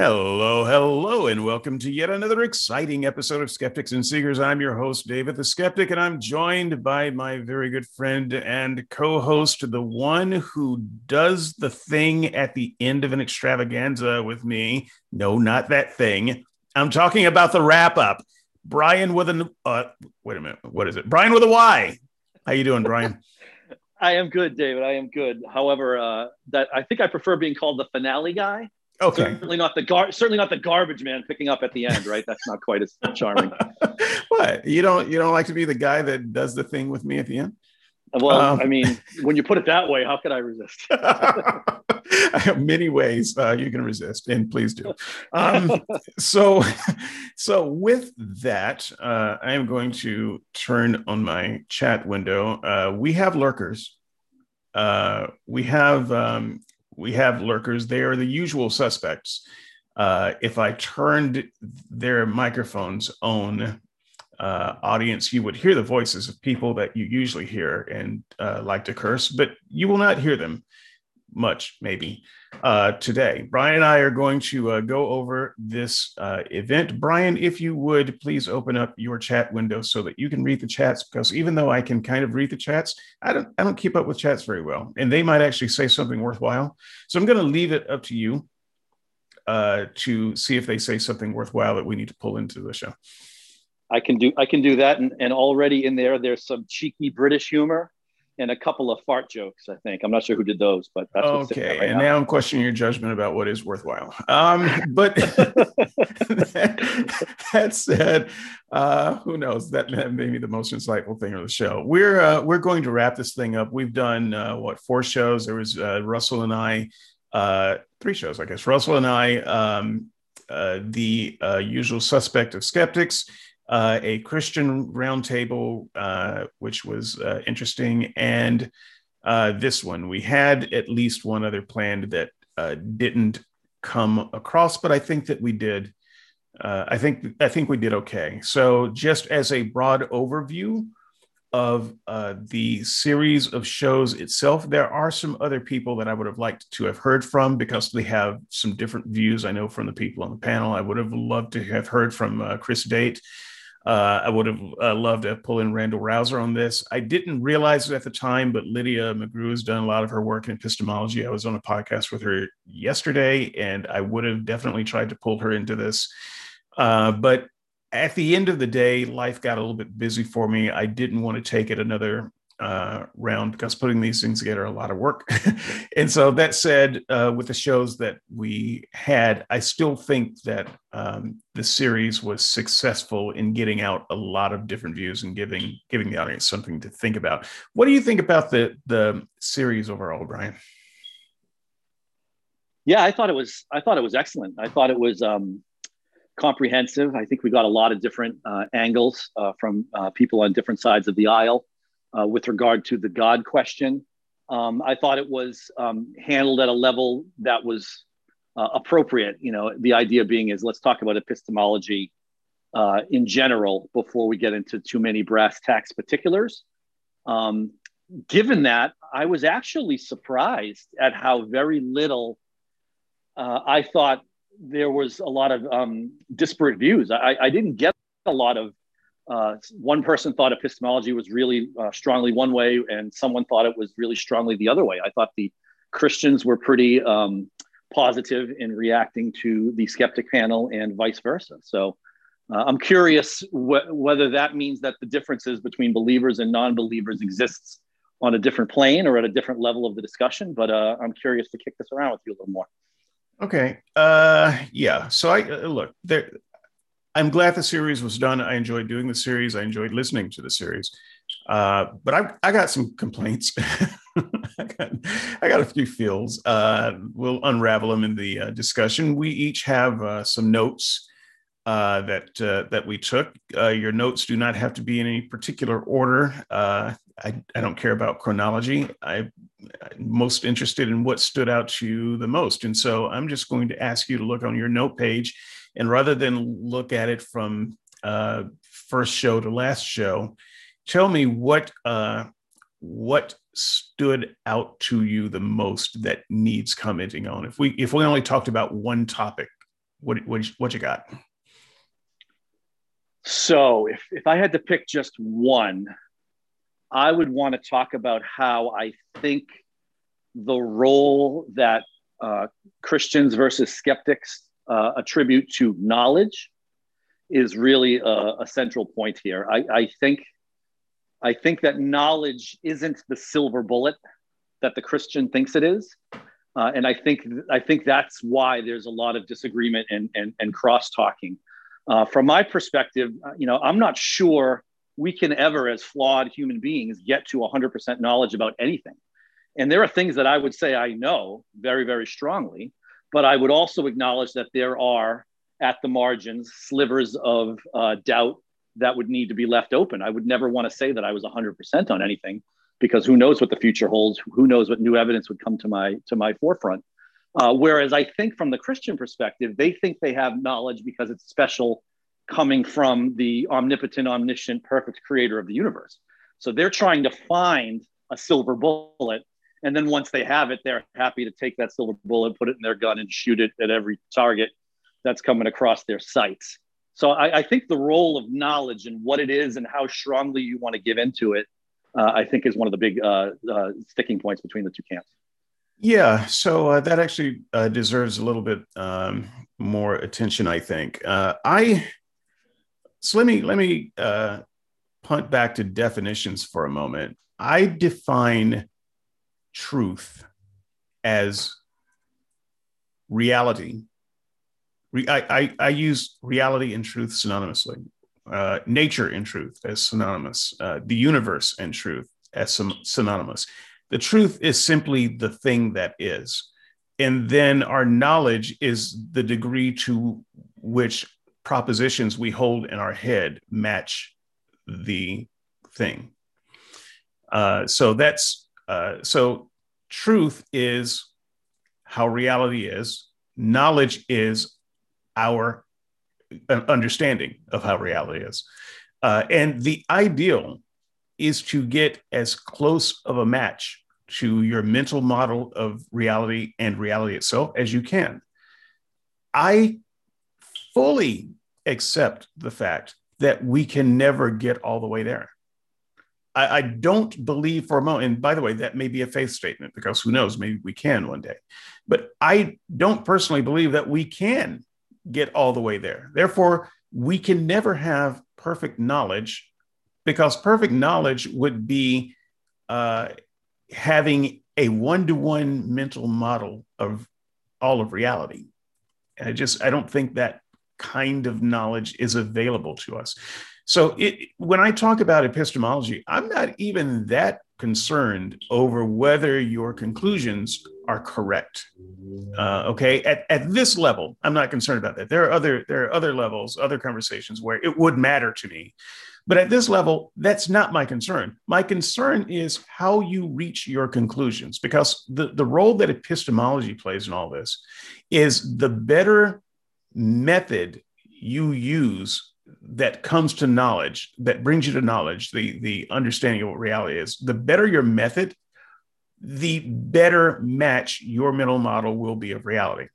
Hello, hello, and welcome to yet another exciting episode of Skeptics and Seekers. I'm your host, David the Skeptic, and I'm joined by my very good friend and co host, the one who does the thing at the end of an extravaganza with me. No, not that thing. I'm talking about the wrap up. Brian with an, uh, wait a minute, what is it? Brian with a Y. How you doing, Brian? I am good, David. I am good. However, uh, that I think I prefer being called the finale guy Okay. Certainly not the gar- certainly not the garbage man picking up at the end, right? That's not quite as charming. what? You don't you don't like to be the guy that does the thing with me at the end? Well, um, I mean, when you put it that way, how could I resist? I have many ways uh, you can resist, and please do. Um, so, so with that, uh, I am going to turn on my chat window. Uh, we have lurkers. Uh, we have um, we have lurkers. They are the usual suspects. Uh, if I turned their microphones on, uh, audience, you would hear the voices of people that you usually hear and uh, like to curse, but you will not hear them much, maybe uh, today. Brian and I are going to uh, go over this uh, event. Brian, if you would please open up your chat window so that you can read the chats, because even though I can kind of read the chats, I don't I don't keep up with chats very well, and they might actually say something worthwhile. So I'm going to leave it up to you uh, to see if they say something worthwhile that we need to pull into the show. I can do I can do that, and, and already in there, there's some cheeky British humor and a couple of fart jokes. I think I'm not sure who did those, but that's okay. Right and now. now. I'm questioning your judgment about what is worthwhile. Um, but that said, uh, who knows? That may be the most insightful thing of the show. We're uh, we're going to wrap this thing up. We've done uh, what four shows. There was uh, Russell and I, uh, three shows, I guess. Russell and I, um, uh, the usual suspect of skeptics uh, a Christian roundtable, uh, which was uh, interesting, and uh, this one. We had at least one other planned that uh, didn't come across, but I think that we did. I think I think we did okay. So, just as a broad overview of the series of shows itself, there are some other people that I would have liked to have heard from because they have some different views. I know from the people on the panel. I would have loved to have heard from Chris Date uh, I would have uh, loved to pull in Randal Rauser on this. I didn't realize it at the time, but Lydia McGrew has done a lot of her work in epistemology. I was on a podcast with her yesterday, and I would have definitely tried to pull her into this. Uh, but at the end of the day, life got a little bit busy for me. I didn't want to take it another uh, round because putting these things together a lot of work. and so that said, uh, with the shows that we had, I still think that um, the series was successful in getting out a lot of different views and giving giving the audience something to think about. What do you think about the the series overall, Brian? Yeah, I thought it was I thought it was excellent. I thought it was um, comprehensive. I think we got a lot of different uh, angles uh, from uh, people on different sides of the aisle uh, with regard to the God question. Um, I thought it was um, handled at a level that was uh, appropriate. You know, the idea being is let's talk about epistemology uh, in general before we get into too many brass tacks particulars. Um, given that, I was actually surprised at how very little uh, I thought there was a lot of um, disparate views. I, I didn't get a lot of uh, one person thought epistemology was really uh, strongly one way, and someone thought it was really strongly the other way. I thought the Christians were pretty um, positive in reacting to the skeptic panel, and vice versa. So uh, I'm curious wh- whether that means that the differences between believers and non-believers exists on a different plane or at a different level of the discussion. But uh, I'm curious to kick this around with you a little more. Okay. Uh, yeah. So I uh, look there. I'm glad the series was done. I enjoyed doing the series. I enjoyed listening to the series. Uh, but I, I got some complaints. I, got, I got a few feels. Uh, we'll unravel them in the uh, discussion. We each have uh, some notes uh, that uh, that we took. your notes do not have to be in any particular order. I, I don't care about chronology. I'm most interested in what stood out to you the most. And so I'm just going to ask you to look on your note page and rather than look at it from uh, first show to last show, tell me what uh, what stood out to you the most that needs commenting on. If we if we only talked about one topic what what what you got? So, if if I had to pick just one, I would want to talk about how I think the role that uh, Christians versus skeptics uh, attribute to knowledge is really a, a central point here. I, I, think I think that knowledge isn't the silver bullet that the Christian thinks it is, uh, and I think I think that's why there's a lot of disagreement and and, and cross talking. Uh, from my perspective, uh, you know, I'm not sure we can ever, as flawed human beings, get to 100% knowledge about anything. And there are things that I would say I know very, very strongly, but I would also acknowledge that there are at the margins slivers of uh, doubt that would need to be left open. I would never want to say that I was 100% on anything because who knows what the future holds? Who knows what new evidence would come to my to my forefront? Uh, whereas I think from the Christian perspective, they think they have knowledge because it's special coming from the omnipotent, omniscient, perfect creator of the universe. So they're trying to find a silver bullet and then once they have it, they're happy to take that silver bullet, put it in their gun, and shoot it at every target that's coming across their sights. So I, I think the role of knowledge and what it is and how strongly you want to give into it, uh, I think is one of the big uh, uh, sticking points between the two camps. Yeah, so uh, that actually uh, deserves a little bit um, more attention, I think. Uh, I so let me let me punt back to definitions for a moment. I define truth as reality. I, I, I use reality and truth synonymously, uh, nature and truth as synonymous, uh, the universe and truth as some synonymous. The truth is simply the thing that is. And then our knowledge is the degree to which propositions we hold in our head match the thing. Uh, so that's uh, so truth is how reality is, knowledge is our uh, understanding of how reality is. Uh, and the ideal is to get as close of a match to your mental model of reality and reality itself as you can. I fully accept the fact that we can never get all the way there. I, I, don't believe for a moment, and by the way, that may be a faith statement because who knows, maybe we can one day. But I don't personally believe that we can get all the way there. Therefore, we can never have perfect knowledge because perfect knowledge would be uh, having a one to one mental model of all of reality. and I just, I don't think that kind of knowledge is available to us. So it, when I talk about epistemology, I'm not even that concerned over whether your conclusions are correct. Uh, okay, at, at this level, I'm not concerned about that. There are other there are other levels, other conversations where it would matter to me. But at this level, that's not my concern. My concern is how you reach your conclusions, because the, the role that epistemology plays in all this is the better method you use that comes to knowledge, that brings you to knowledge, the, the understanding of what reality is, the better your method, the better match your mental model will be of reality.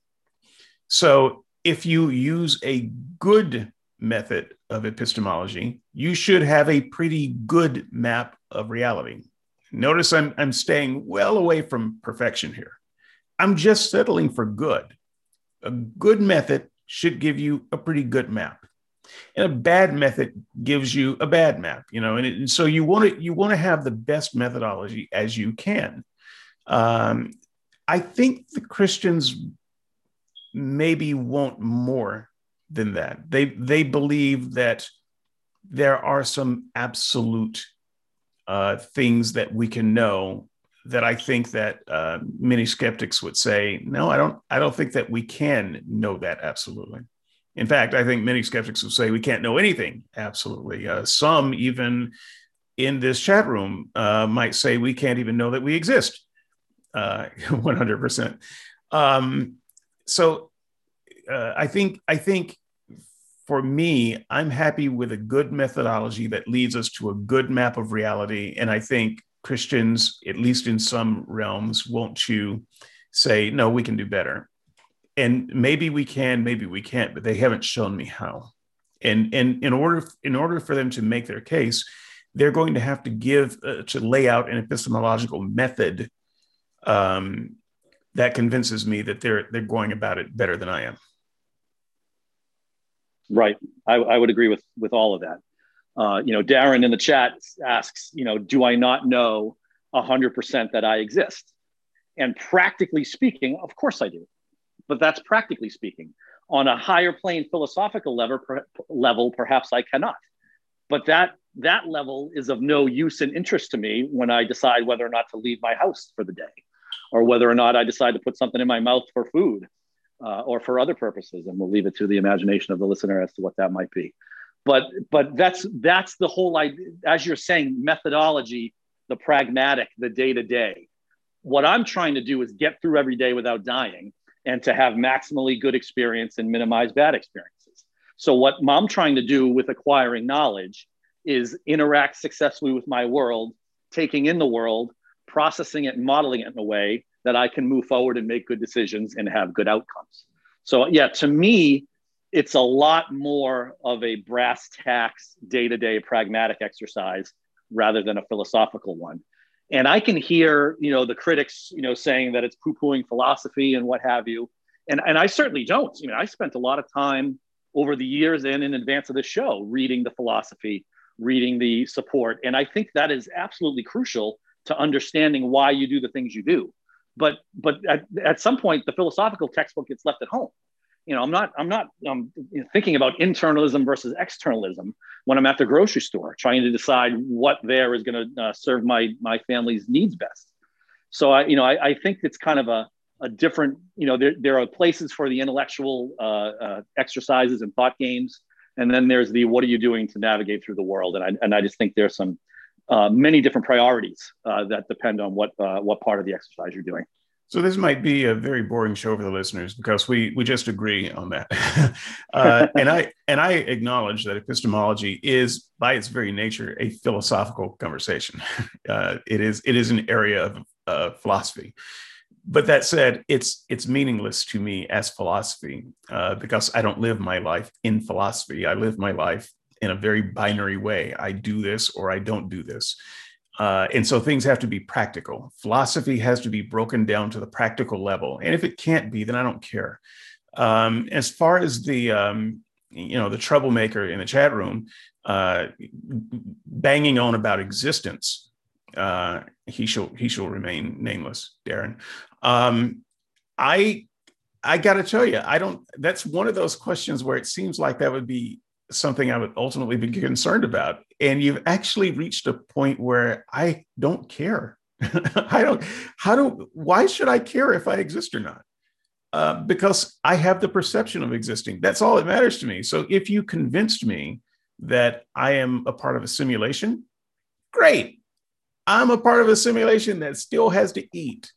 So if you use a good method of epistemology, you should have a pretty good map of reality. Notice I'm, I'm staying well away from perfection here. I'm just settling for good. A good method should give you a pretty good map and a bad method gives you a bad map you know and, it, and so you want to you want to have the best methodology as you can um, i think the christians maybe want more than that they they believe that there are some absolute uh, things that we can know that I think that uh, many skeptics would say, no, I don't. I don't think that we can know that absolutely. In fact, I think many skeptics will say we can't know anything. Absolutely. Uh, some, even in this chat room, uh, might say we can't even know that we exist. Uh, 100%. Um, so uh, I think I think for me, I'm happy with a good methodology that leads us to a good map of reality. And I think Christians, at least in some realms, won't you say, no, we can do better. And maybe we can, maybe we can't, but they haven't shown me how. And and in order in order for them to make their case, they're going to have to give uh, to lay out an epistemological method um, that convinces me that they're they're going about it better than I am. Right, I, I would agree with with all of that. Uh, you know, Darren in the chat asks, you know, do I not know hundred percent that I exist? And practically speaking, of course I do, but that's practically speaking. On a higher plane philosophical level, per, level, perhaps I cannot. But that that level is of no use and interest to me when I decide whether or not to leave my house for the day or whether or not I decide to put something in my mouth for food uh, or for other purposes. And we'll leave it to the imagination of the listener as to what that might be. But but that's that's the whole idea. As you're saying, methodology, the pragmatic, the day to day. What I'm trying to do is get through every day without dying and to have maximally good experience and minimize bad experiences. So what I'm trying to do with acquiring knowledge is interact successfully with my world, taking in the world processing it and modeling it in a way that I can move forward and make good decisions and have good outcomes. So, yeah, to me, it's a lot more of a brass tacks, day to day pragmatic exercise rather than a philosophical one. And I can hear, you know, the critics, you know, saying that it's poo pooing philosophy and what have you. And, and I certainly don't. I mean, I spent a lot of time over the years and in advance of the show reading the philosophy, reading the support. And I think that is absolutely crucial to understanding why you do the things you do. But but at, at some point, the philosophical textbook gets left at home. You know, I'm not I'm not um, thinking about internalism versus externalism when I'm at the grocery store trying to decide what there is going to uh, serve my my family's needs best. So I you know I, I think it's kind of a a different you know there, there are places for the intellectual uh, uh, exercises and thought games and then there's the what are you doing to navigate through the world and I, and I just think there's some uh, many different priorities uh, that depend on what uh, what part of the exercise you're doing. So this might be a very boring show for the listeners because we we just agree on that, uh, and I and I acknowledge that epistemology is by its very nature a philosophical conversation. Uh, it is it is an area of uh, philosophy, but that said, it's it's meaningless to me as philosophy because I don't live my life in philosophy. I live my life in a very binary way. I do this or I don't do this. Uh, and so things have to be practical. Philosophy has to be broken down to the practical level. And if it can't be, then I don't care. Um, as far as the um, you know the troublemaker in the chat room uh, banging on about existence, uh, he shall he shall remain nameless, Darren. Um, I I got to tell you, I don't. That's one of those questions where it seems like that would be something I would ultimately be concerned about. And you've actually reached a point where I don't care. I don't, how do, why should I care if I exist or not? Uh, because I have the perception of existing. That's all that matters to me. So if you convinced me that I am a part of a simulation, great. I'm a part of a simulation that still has to eat.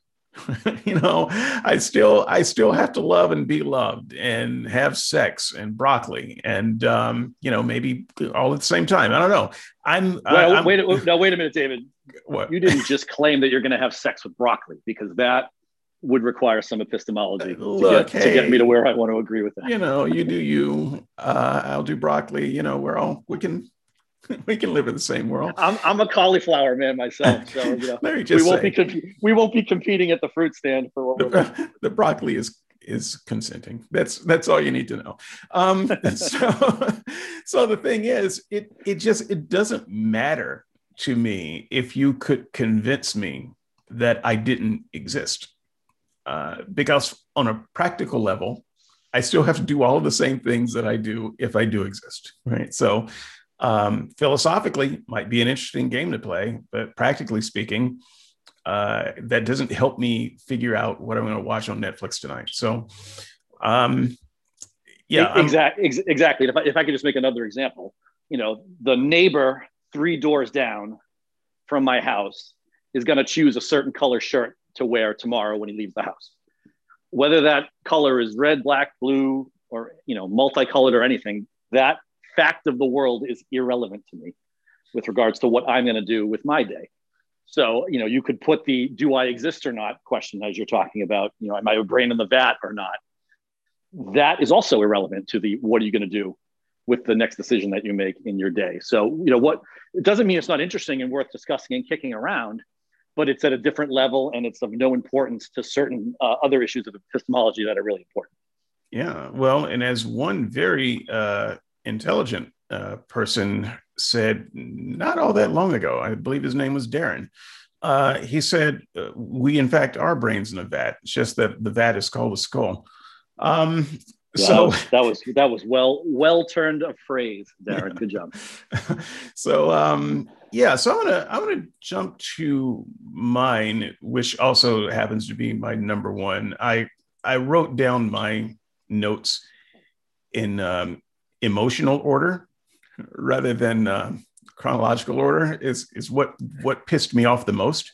you know i still i still have to love and be loved and have sex and broccoli and um you know maybe all at the same time. I don't know. I'm well, I'm, wait no wait a minute david. What? you didn't just claim that you're going to have sex with broccoli because that would require some epistemology Look, to, get, hey, to get me to where i want to agree with that. You know you do you. Uh i'll do broccoli you know we're all we can we can live in the same world. I'm, I'm a cauliflower man myself, so you know, we won't be we won't be competing at the fruit stand for what the, the broccoli is is consenting. That's that's all you need to know. Um, so so the thing is, it it just it doesn't matter to me if you could convince me that I didn't exist, uh, because on a practical level, I still have to do all the same things that I do if I do exist, right? So um, philosophically might be an interesting game to play, but practically speaking, uh, that doesn't help me figure out what I'm going to watch on Netflix tonight. So, um, yeah, exactly. Ex- exactly. If I, if I could just make another example, you know, the neighbor three doors down from my house is going to choose a certain color shirt to wear tomorrow when he leaves the house. Whether that color is red, black, blue, or you know, multicolored or anything, that fact of the world is irrelevant to me with regards to what I'm going to do with my day. So, you know, you could put the do I exist or not question as you're talking about, you know, am I a brain in the vat or not? that is also irrelevant to the what are you going to do with the next decision that you make in your day. So, you know, what it doesn't mean it's not interesting and worth discussing and kicking around, but it's at a different level and it's of no importance to certain uh, other issues of epistemology that are really important. Yeah. Well, and as one very uh, intelligent uh, person said not all that long ago, I believe his name was Darren. Uh, he said, uh, We, in fact, are brains in a vat. It's just that the vat is called a skull. Um, yeah, so that was that was well well turned a phrase, Darren. Yeah. Good job. so um, yeah, so I'm gonna I'm gonna jump to mine, which also happens to be my number one. I I wrote down my notes in um, emotional order rather than uh, chronological order. Is is what what pissed me off the most.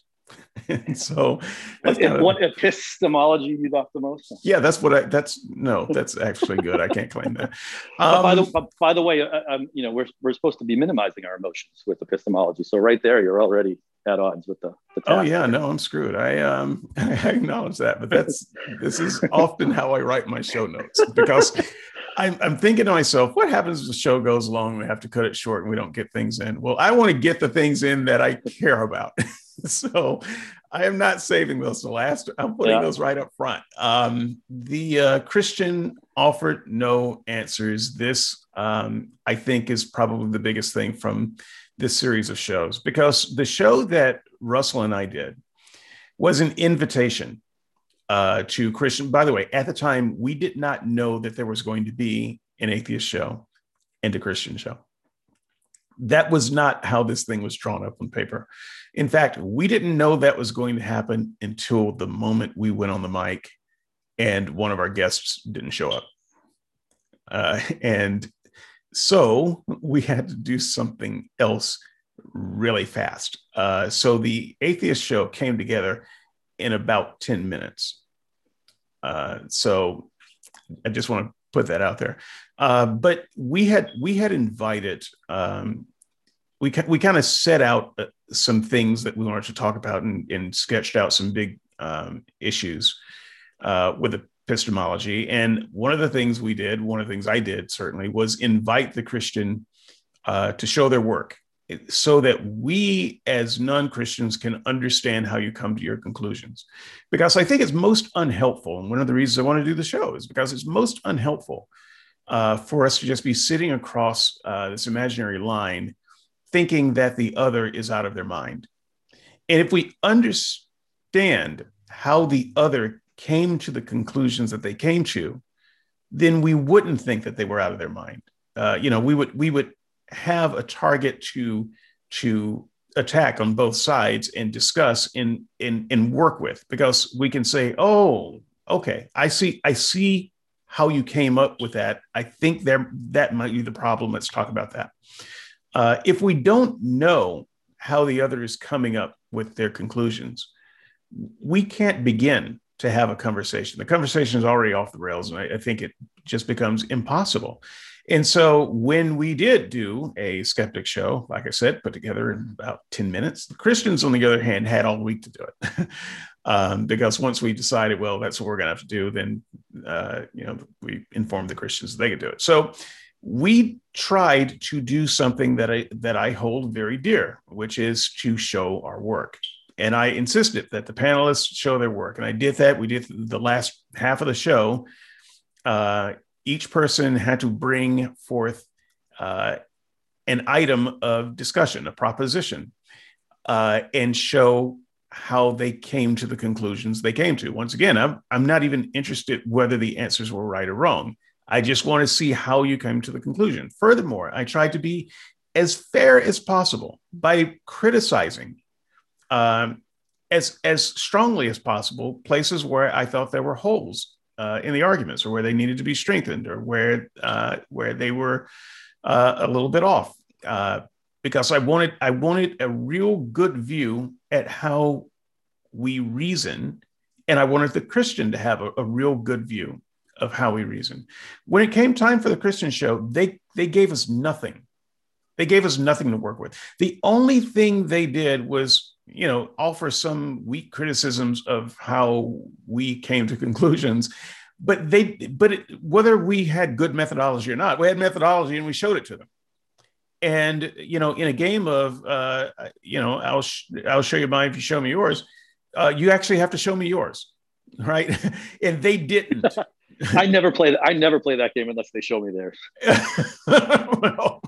and so what, kind of, what epistemology you off the most yeah that's what i that's no that's actually good i can't claim that um, by the by the way uh, um, you know we're, we're supposed to be minimizing our emotions with epistemology so right there you're already at odds with the, the oh yeah no i'm screwed i um i acknowledge that but that's this is often how i write my show notes because I'm, I'm thinking to myself, what happens if the show goes long and we have to cut it short and we don't get things in? Well, I want to get the things in that I care about. so I am not saving those to last. I'm putting yeah. those right up front. Um, the uh, Christian offered no answers. This, um, I think, is probably the biggest thing from this series of shows because the show that Russell and I did was an invitation uh, to Christian. By the way, at the time, we did not know that there was going to be an atheist show and a Christian show. That was not how this thing was drawn up on paper. In fact, we didn't know that was going to happen until the moment we went on the mic and one of our guests didn't show up. Uh, and so we had to do something else really fast. Uh, so the atheist show came together in about 10 minutes. Uh, so I just want to put that out there. Uh, but we had we had invited um, we we kind of set out uh, some things that we wanted to talk about and, and sketched out some big um, issues uh, with epistemology. And one of the things we did, one of the things I did certainly, was invite the Christian uh, to show their work so that we as non Christians can understand how you come to your conclusions. Because I think it's most unhelpful. And one of the reasons I want to do the show is because it's most unhelpful uh, for us to just be sitting across uh, this imaginary line thinking that the other is out of their mind. And if we understand how the other came to the conclusions that they came to, then we wouldn't think that they were out of their mind. Uh, you know, we would we would have a target to to attack on both sides and discuss and and and work with because we can say oh okay i see i see how you came up with that. I think there that might be the problem. Let's talk about that. Uh, if we don't know how the other is coming up with their conclusions we can't begin to have a conversation the conversation is already off the rails and I, I think it just becomes impossible and so when we did do a skeptic show, like I said, put together in about 10 minutes, the Christians, on the other hand, had all week to do it. um, because once we decided, well, that's what we're going to have to do, then, uh, you know, we informed the Christians they could do it. So we tried to do something that I, that I hold very dear, which is to show our work. And I insisted that the panelists show their work. And I did that. We did the last half of the show uh, each person had to bring forth uh, an item of discussion, a proposition, uh, and show how they came to the conclusions they came to. Once again, I'm, I'm not even interested whether the answers were right or wrong. I just want to see how you came to the conclusion. Furthermore, I tried to be as fair as possible by criticizing um, as, as strongly as possible places where I thought there were holes uh, in the arguments or where they needed to be strengthened or where uh, where they were uh, a little bit off uh, because I wanted I wanted a real good view at how we reason and I wanted the Christian to have a, a real good view of how we reason. When it came time for the Christian show, they they gave us nothing. They gave us nothing to work with. The only thing they did was you know, offer some weak criticisms of how we came to conclusions. but they but it, whether we had good methodology or not, we had methodology and we showed it to them. And you know, in a game of uh, you know, I'll sh- I'll show you mine if you show me yours. Uh, you actually have to show me yours, right? and they didn't. I never play. I never play that game unless they show me theirs. well,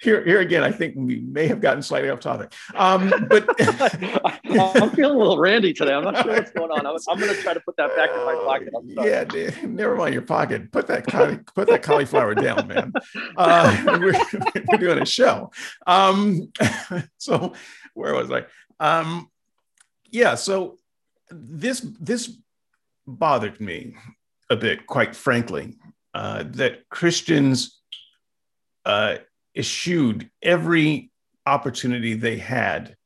here, here again, I think we may have gotten slightly off topic. Um, but I'm feeling a little randy today. I'm not sure what's going on. I'm, I'm going to try to put that back in my pocket. Yeah, never mind your pocket. Put that put that cauliflower down, man. Uh, we're, we're, doing a show. Um, so where was I? Um, yeah, so this this bothered me a bit, quite frankly, uh, that Christians uh, eschewed every opportunity they had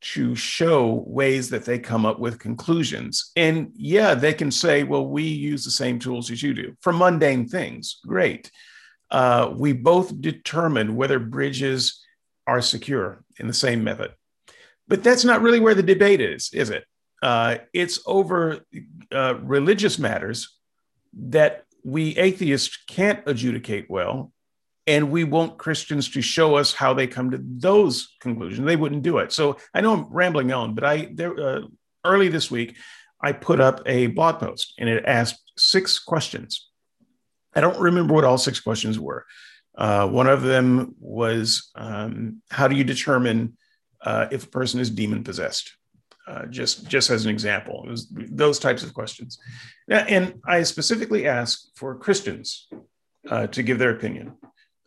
to show ways that they come up with conclusions. And yeah, they can say, well, we use the same tools as you do for mundane things. Great. Uh, we both determine whether bridges are secure in the same method. But that's not really where the debate is, is it? Uh, it's over uh, religious matters that we atheists can't adjudicate well and we want Christians to show us how they come to those conclusions. They wouldn't do it. So I know I'm rambling on, but I there uh, early this week I put up a blog post and it asked six questions. I don't remember what all six questions were. Uh, one of them was um, how do you determine uh, if a person is demon possessed? Uh, just just as an example, it was those types of questions. And I specifically ask for Christians uh, to give their opinion.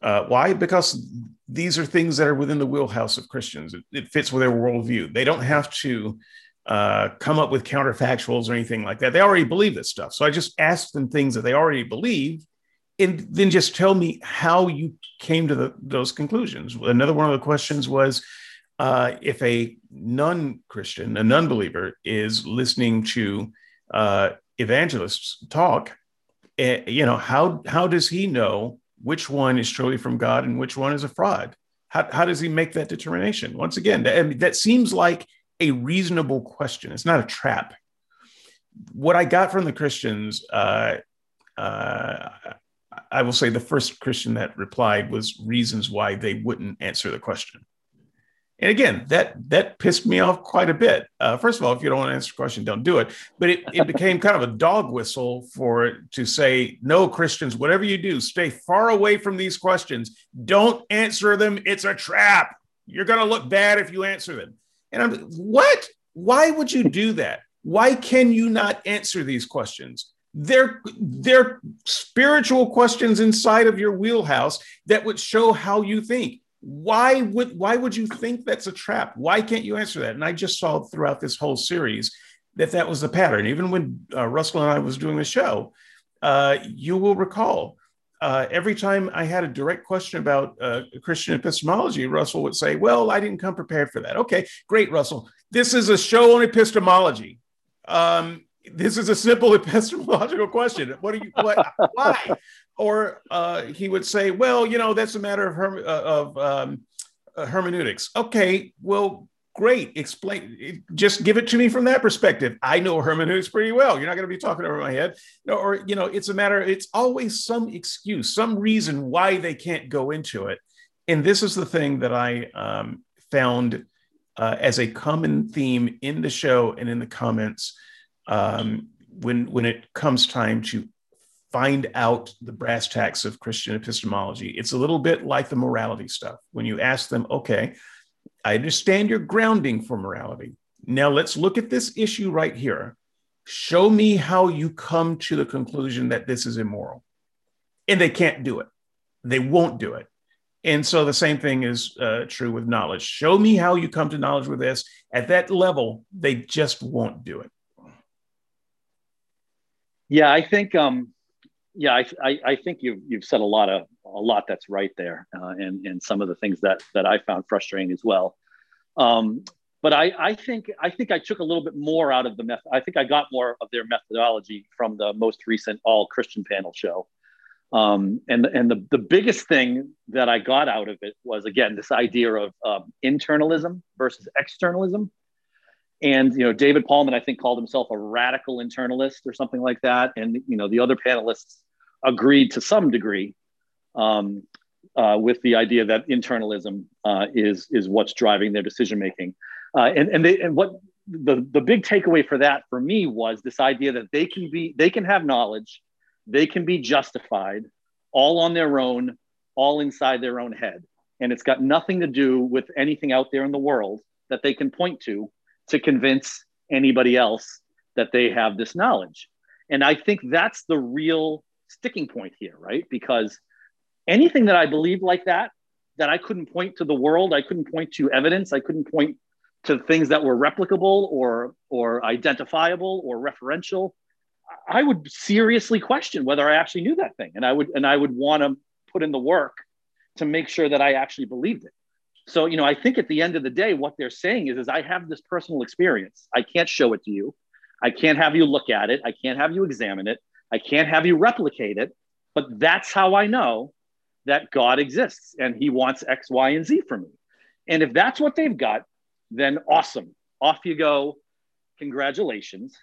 Uh, why? Because these are things that are within the wheelhouse of Christians. It, it fits with their worldview. They don't have to uh, come up with counterfactuals or anything like that. They already believe this stuff. So I just ask them things that they already believe, and then just tell me how you came to the, those conclusions. Another one of the questions was uh, if a non-Christian, a non-believer, is listening to uh, evangelists talk, uh, you know, how how does he know which one is truly from God and which one is a fraud? How, how does he make that determination? Once again, that, I mean, that seems like a reasonable question. It's not a trap. What I got from the Christians, uh, uh, I will say the first Christian that replied was reasons why they wouldn't answer the question. And again, that that pissed me off quite a bit. Uh, first of all, if you don't want to answer the question, don't do it. But it, it became kind of a dog whistle for to say, no, Christians, whatever you do, stay far away from these questions. Don't answer them. It's a trap. You're going to look bad if you answer them. And I'm what? Why would you do that? Why can you not answer these questions? They're, they're spiritual questions inside of your wheelhouse that would show how you think why would why would you think that's a trap? Why can't you answer that? And i just saw throughout this whole series that that was the pattern. Even when uh, russell and i was doing the show uh, you will recall uh, every time i had a direct question about uh, christian epistemology russell would say well i didn't come prepared for that. Okay great russell. This is a show on epistemology. Um, this is a simple epistemological question. What do you what why? Or uh, he would say, well, you know, that's a matter of herm- uh, of um, uh, hermeneutics. Okay, well, great. Explain. Just give it to me from that perspective. I know hermeneutics pretty well. You're not going to be talking over my head. Or you know, it's a matter. It's always some excuse, some reason why they can't go into it. And this is the thing that I um, found uh, as a common theme in the show and in the comments um, when when it comes time to find out the brass tacks of Christian epistemology. It's a little bit like the morality stuff. When you ask them, okay, I understand your grounding for morality. Now let's look at this issue right here. Show me how you come to the conclusion that this is immoral. And they can't do it. They won't do it. And so the same thing is uh, true with knowledge. Show me how you come to knowledge with this. At that level, they just won't do it. Yeah, I think um, yeah, I, I, I, think you've you've said a lot of a lot that's right there, uh, and and some of the things that that I found frustrating as well. Um, but I, I think I think I took a little bit more out of the method. I think I got more of their methodology from the most recent all Christian panel show. Um, and and the, the biggest thing that I got out of it was again this idea of um, internalism versus externalism. and you know, David Pallmann, I think, called himself a radical internalist or something like that. And you know, the other panelists agreed to some degree um, uh, with the idea that internalism uh, is is what's driving their decision making. Uh, and and they and what the the big takeaway for that for me was this idea that they can be they can have knowledge, they can be justified, all on their own, all inside their own head, and it's got nothing to do with anything out there in the world that they can point to to convince anybody else that they have this knowledge. And I think that's the real sticking point here, right? Because anything that I believed like that, that I couldn't point to the world, I couldn't point to evidence, I couldn't point to things that were replicable or or identifiable or referential, I would seriously question whether I actually knew that thing. And I would and I would want to put in the work to make sure that I actually believed it. So, you know, I think at the end of the day, what they're saying is, is I have this personal experience. I can't show it to you. I can't have you look at it. I can't have you examine it. I can't have you replicate it. But that's how I know that God exists and he wants X, Y, and Z from me. And if that's what they've got, then awesome. Off you go. Congratulations.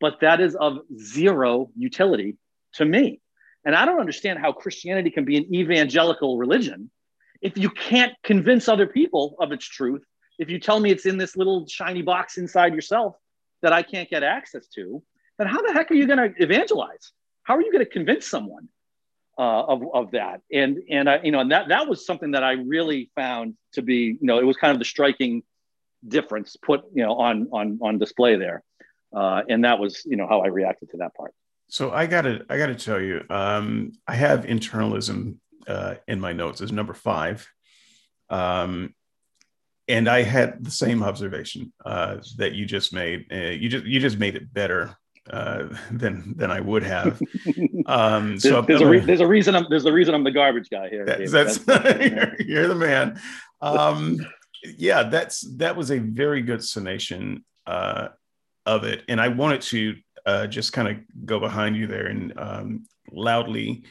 But that is of zero utility to me. And I don't understand how Christianity can be an evangelical religion if you can't convince other people of its truth, if you tell me it's in this little shiny box inside yourself that I can't get access to, then how the heck are you going to evangelize? How are you going to convince someone uh, of, of that? And and I, you know, and that that was something that I really found to be, you know, it was kind of the striking difference put, you know, on on on display there, uh, and that was, you know, how I reacted to that part. So I gotta I gotta tell you, um, I have internalism uh, in my notes as number five. Um, and I had the same observation uh, that you just made. Uh, you just you just made it better uh, than than I would have. Um, so there's, there's a re- there's a reason I'm there's a reason I'm the garbage guy here. That's, that's, that's you're, you're, the man. Um, yeah, that's that was a very good summation uh, of it, and I wanted to uh, just kind of go behind you there and um, loudly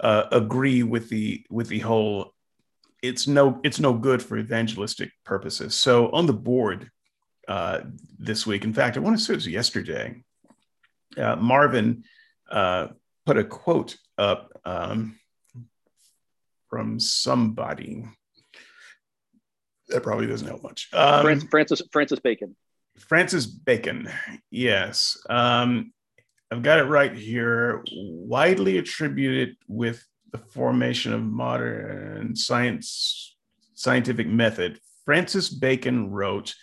uh, agree with the with the whole it's no it's no good for evangelistic purposes. So on the board uh, this week, in fact, I want to say it was yesterday. Uh, Marvin uh, put a quote up um, from somebody that probably doesn't help much. Um, Francis Francis Bacon. Francis Bacon, yes. Um, I've got it right here. Widely attributed with the formation of modern science scientific method, Francis Bacon wrote,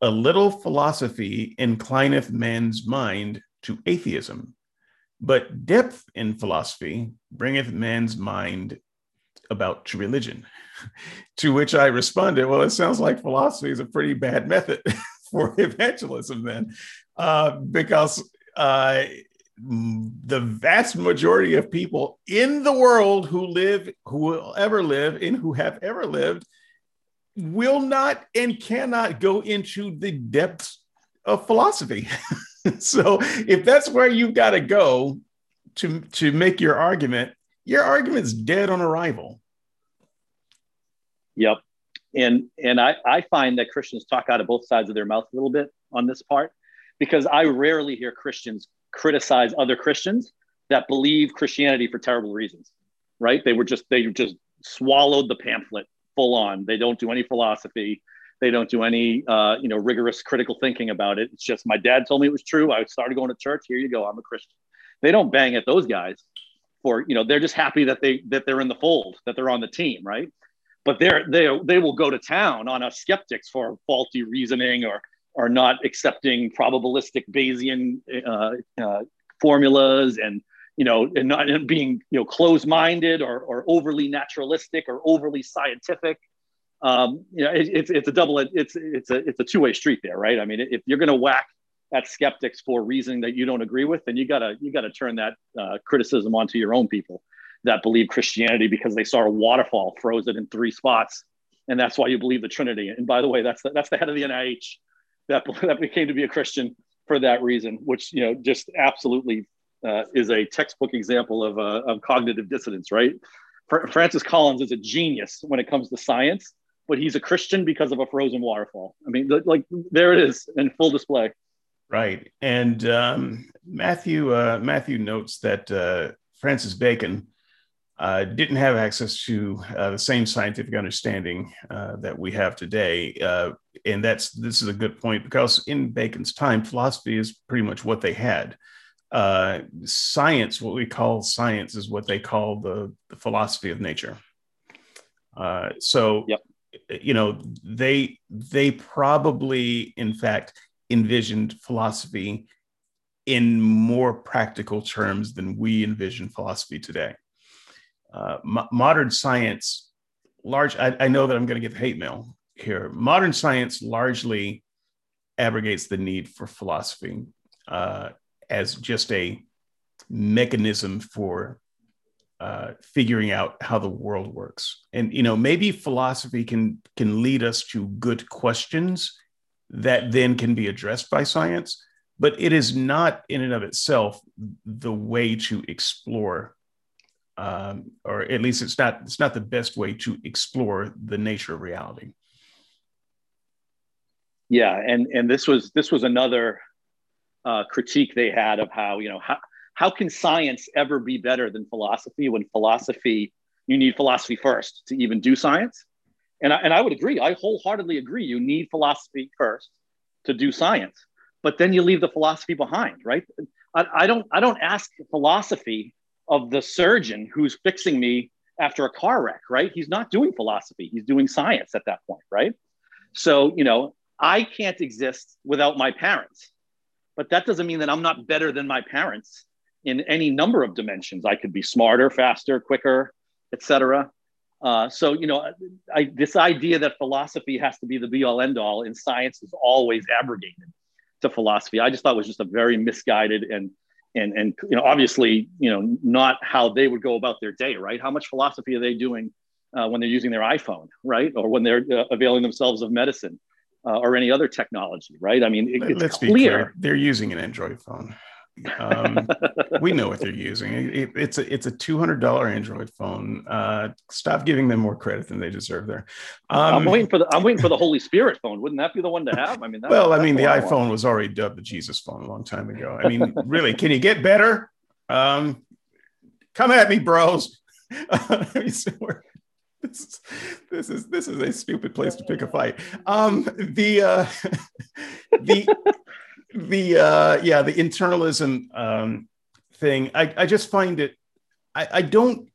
"A little philosophy inclineth man's mind to atheism, but depth in philosophy bringeth man's mind about to religion." to which I responded, "Well, it sounds like philosophy is a pretty bad method for evangelism, then, uh, because." uh, the vast majority of people in the world who live, who will ever live, and who have ever lived, will not and cannot go into the depths of philosophy. so, if that's where you've got to go to to make your argument, your argument's dead on arrival. Yep. And and I, I find that Christians talk out of both sides of their mouth a little bit on this part because I rarely hear Christians criticize other Christians that believe Christianity for terrible reasons, right? They were just, they just swallowed the pamphlet full on. They don't do any philosophy. They don't do any, uh, you know, rigorous critical thinking about it. It's just my dad told me it was true. I started going to church. Here you go. I'm a Christian. They don't bang at those guys for, you know, they're just happy that they that they're in the fold, that they're on the team, right? But they're they they will go to town on us skeptics for faulty reasoning or are not accepting probabilistic Bayesian uh, uh, formulas and you know and not and being you know closed-minded or, or overly naturalistic or overly scientific. Um, you know, it, it's it's a double it's it's a it's a two-way street there, right? I mean, if you're going to whack at skeptics for reasoning that you don't agree with, then you gotta you gotta turn that uh, criticism onto your own people that believe Christianity because they saw a waterfall frozen in three spots, and that's why you believe the Trinity. And by the way, that's the, that's the head of the NIH that that became to be a Christian for that reason, which you know just absolutely uh, is a textbook example of, uh, of cognitive dissonance, right? Fr- Francis Collins is a genius when it comes to science, but he's a Christian because of a frozen waterfall. I mean, like there it is in full display. Right, and um, Matthew uh, Matthew notes that uh, Francis Bacon uh, didn't have access to uh, the same scientific understanding uh, that we have today, uh, and that's this is a good point because in Bacon's time, philosophy is pretty much what they had. science, what we call science, is what they call the, the philosophy of nature. so, yep you know they they probably in fact envisioned philosophy in more practical terms than we envision philosophy today. Uh, modern science large I, I, know that i'm going to get hate mail here. Modern science largely abrogates the need for philosophy uh, as just a mechanism for uh, figuring out how the world works. And you know maybe philosophy can can lead us to good questions that then can be addressed by science but it is not in and of itself the way to explore um, or at least it's not it's not the best way to explore the nature of reality. Yeah and and this was this was another uh, critique they had of how you know how how can science ever be better than philosophy when philosophy you need philosophy first to even do science? And I, and I would agree. I wholeheartedly agree. You need philosophy first to do science but then you leave the philosophy behind right? I, I don't i don't ask philosophy of the surgeon who's fixing me after a car wreck right? He's not doing philosophy. He's doing science at that point right? So you know i can't exist without my parents but that doesn't mean that i'm not better than my parents in any number of dimensions. I could be smarter, faster, quicker, etc. Uh, so you know, I, this idea that philosophy has to be the be all end all in science is always abrogated to philosophy. I just thought was just a very misguided and and and you know obviously you know not how they would go about their day. Right? How much philosophy are they doing uh, when they're using their iPhone, right, or when they're uh, availing themselves of medicine? Uh, or any other technology, right? I mean, it, it's Let's clear. They're using an Android phone. Um, we know what they're using. It, it's a it's a two hundred dollar Android phone. Uh, stop giving them more credit than they deserve. There. Um, I'm waiting for the I'm waiting for the Holy Spirit phone. Wouldn't that be the one to have? I mean, that, well, I mean, the iPhone was already dubbed the Jesus phone a long time ago. I mean, really, can you get better? Um, come at me, bros. this is this is this is a stupid place to pick a fight. Um, the uh, the the uh, yeah, the internalism um, thing. I, I just find it. I, I don't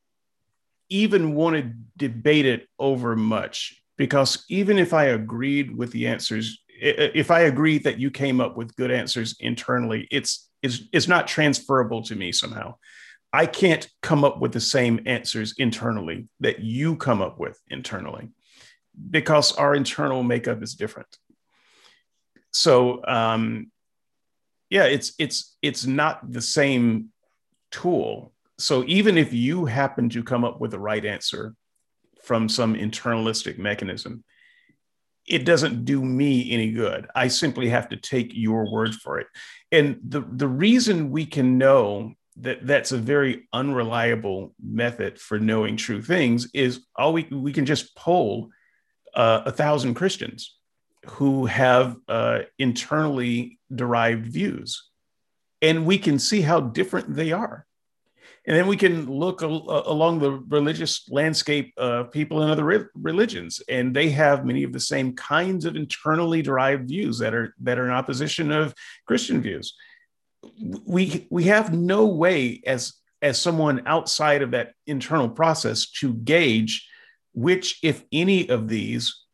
even want to debate it over much because even if I agreed with the answers, if I agree that you came up with good answers internally, it's it's it's not transferable to me somehow. I can't come up with the same answers internally that you come up with internally because our internal makeup is different. So um, yeah it's it's it's not the same tool. So even if you happen to come up with the right answer from some internalistic mechanism it doesn't do me any good. I simply have to take your word for it. And the the reason we can know that that's a very unreliable method for knowing true things is all we we can just poll uh, a thousand christians who have uh, internally derived views. And we can see how different they are. And then we can look al- uh, along the religious landscape of people in other re- religions, and they have many of the same kinds of internally derived views that are that are in opposition of Christian views. We we have no way as as someone outside of that internal process to gauge which, if any, of these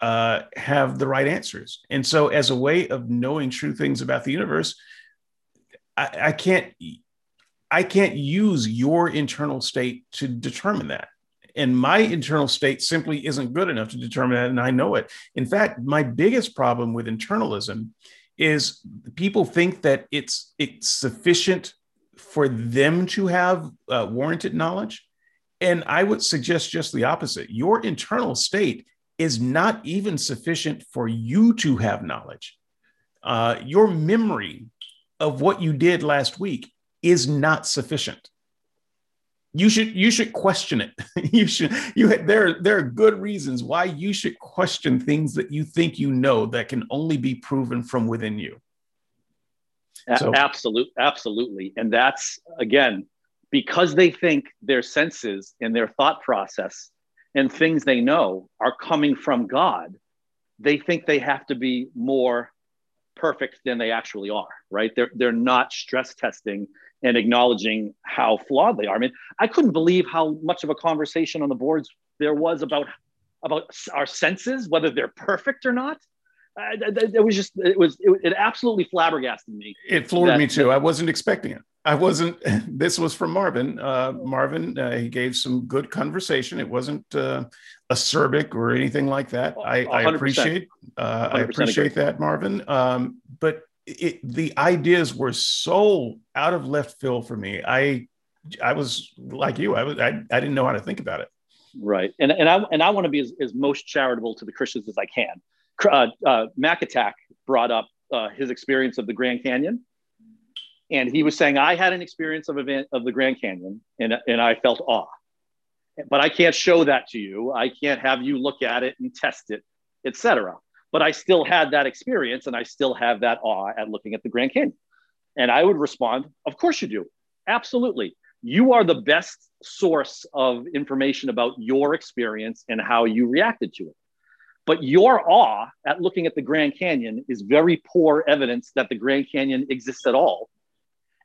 uh, have the right answers. And so, as a way of knowing true things about the universe, I, I can't I can't use your internal state to determine that. And my internal state simply isn't good enough to determine that, and I know it. In fact, my biggest problem with internalism is people think that it's it's sufficient for them to have uh, warranted knowledge, and I would suggest just the opposite. Your internal state is not even sufficient for you to have knowledge. Uh, your memory of what you did last week is not sufficient. you should you should question it you should you there there are good reasons why you should question things that you think you know that can only be proven from within you so, absolute absolutely and that's again because they think their senses and their thought process and things they know are coming from god they think they have to be more perfect than they actually are right they're they're not stress testing and acknowledging how flawed they are. I mean, I couldn't believe how much of a conversation on the boards there was about about our senses, whether they're perfect or not. it was just it was it, it absolutely flabbergasted me. It floored that, me too. I wasn't expecting it. I wasn't. This was from Marvin. Uh, Marvin, uh, he gave some good conversation. It wasn't uh, acerbic or anything like that. I, I appreciate. Uh, I appreciate agree. that, Marvin. Um, but it, the ideas were so out of left field for me. I I was like you. I was I, I didn't know how to think about it. Right, and and I and I want to be as, as most charitable to the Christians as I can. Uh, uh, Mac Attack brought up uh, his experience of the Grand Canyon, and he was saying I had an experience of event of the Grand Canyon, and and I felt awe, but I can't show that to you. I can't have you look at it and test it, etc but I still had that experience and I still have that awe at looking at the Grand Canyon. And I would respond, Of course you do. Absolutely. You are the best source of information about your experience and how you reacted to it. But your awe at looking at the Grand Canyon is very poor evidence that the Grand Canyon exists at all.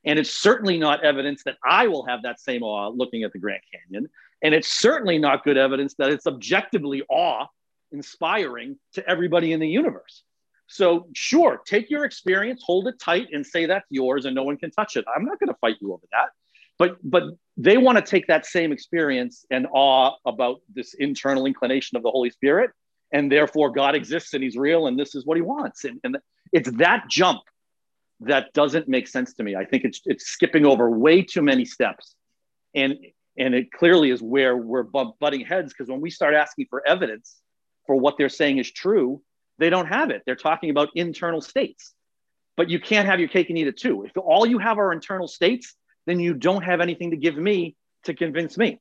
And it's certainly not evidence that I will have that same awe looking at the Grand Canyon. And it's certainly not good evidence that it's objectively awe inspiring to everybody in the universe. So, sure, take your experience, hold it tight, and say that's yours, and no one can touch it. I'm not going to fight you over that. But but they want to take that same experience and awe about this internal inclination of the Holy Spirit, and therefore God exists and He's real, and this is what He wants. And, and it's that jump that doesn't make sense to me. I think it's it's skipping over way too many steps, and and it clearly is where we're butting heads because when we start asking for evidence for what they're saying is true, they don't have it. They're talking about internal states. But you can't have your cake and eat it too. If all you have are internal states, then you don't have anything to give me to convince me.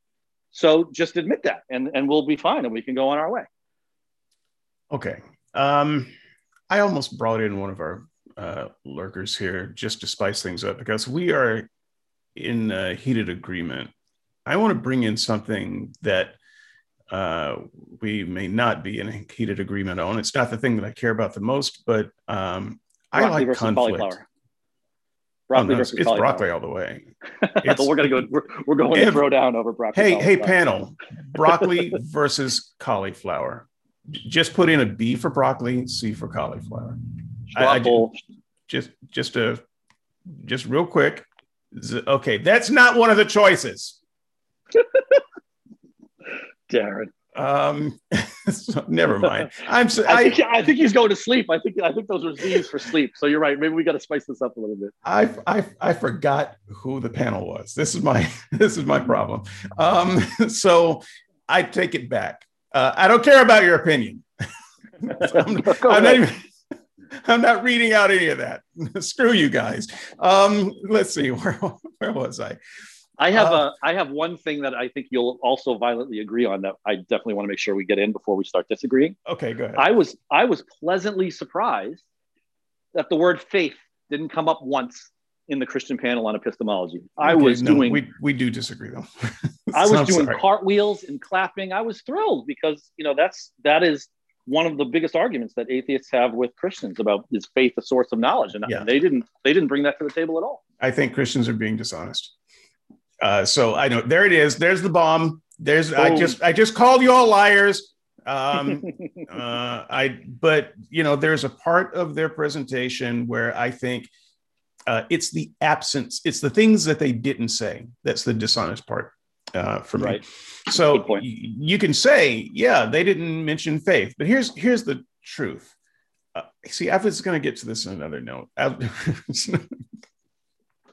So just admit that and, and we'll be fine and we can go on our way. Okay. Um, I almost brought in one of our uh, lurkers here just to spice things up because we are in a heated agreement. I want to bring in something that uh, we may not be in a heated agreement on. It's not the thing that I care about the most, but um, I like conflict. Cauliflower. Broccoli oh, no, it's, it's broccoli all the way. we're gonna go. We're, we're going to throw down over broccoli. Hey, hey, panel, broccoli versus cauliflower. Just put in a B for broccoli, C for cauliflower. I, I just, just, just a, just real quick. Okay, that's not one of the choices. Darren. Um, so, never mind. I'm. So, I, I, think, I think he's going to sleep. I think I think those are Z's for sleep. So you're right. Maybe we got to spice this up a little bit. I, I I forgot who the panel was. This is my this is my problem. Um, so I take it back. Uh, I don't care about your opinion. I'm, I'm not even. I'm not reading out any of that. Screw you guys. Um, let's see. Where, where was I? I have uh, a I have one thing that I think you'll also violently agree on that I definitely want to make sure we get in before we start disagreeing. Okay, go ahead. I was I was pleasantly surprised that the word faith didn't come up once in the Christian panel on epistemology. I was no, doing we we do disagree though. I was doing sorry. cartwheels and clapping. I was thrilled because you know that's that is one of the biggest arguments that atheists have with Christians about is faith a source of knowledge, and yeah. they didn't they didn't bring that to the table at all. I think Christians are being dishonest. Uh, so I know there it is. There's the bomb. There's I just I just called you all liars. Um, uh, I but you know there's a part of their presentation where I think uh, it's the absence. It's the things that they didn't say. That's the dishonest part uh, for me. Right. So y- you can say, yeah, they didn't mention faith, but here's here's the truth. Uh, see, I was going to get to this in another note.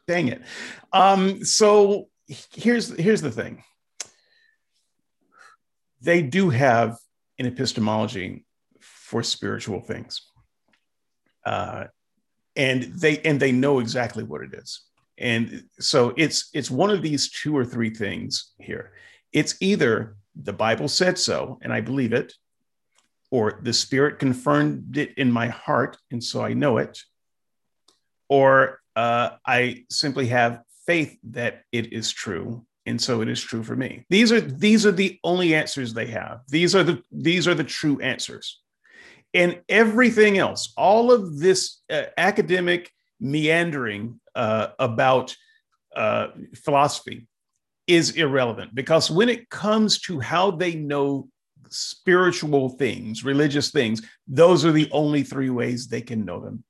dang it. Um, so here's here's the thing they do have an epistemology for spiritual things uh, and they and they know exactly what it is And so it's it's one of these two or three things here. It's either the Bible said so, and I believe it, or the Spirit confirmed it in my heart, and so I know it, or uh, I simply have faith that it is true, and so it is true for me. These are these are the only answers they have. These are the these are the true answers, and everything else, all of this uh, academic meandering uh, about uh, philosophy is irrelevant because when it comes to how they know spiritual things, religious things, those are the only three ways they can know them.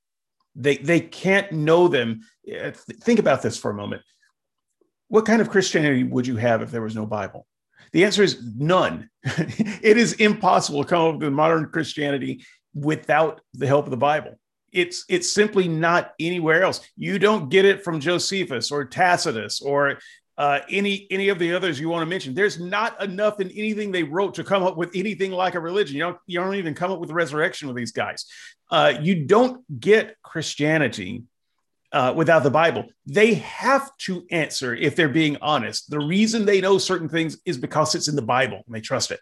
They, they can't know them. Uh, think about this for a moment. What kind of Christianity would you have if there was no Bible? The answer is none. it is impossible to come up with modern Christianity without the help of the Bible. It's it's simply not anywhere else. You don't get it from Josephus or Tacitus or uh, any any of the others you want to mention. There's not enough in anything they wrote to come up with anything like a religion. You don't you don't even come up with resurrection with these guys. Uh, you don't get Christianity uh, without the Bible. They have to answer if they're being honest. The reason they know certain things is because it's in the Bible and they trust it.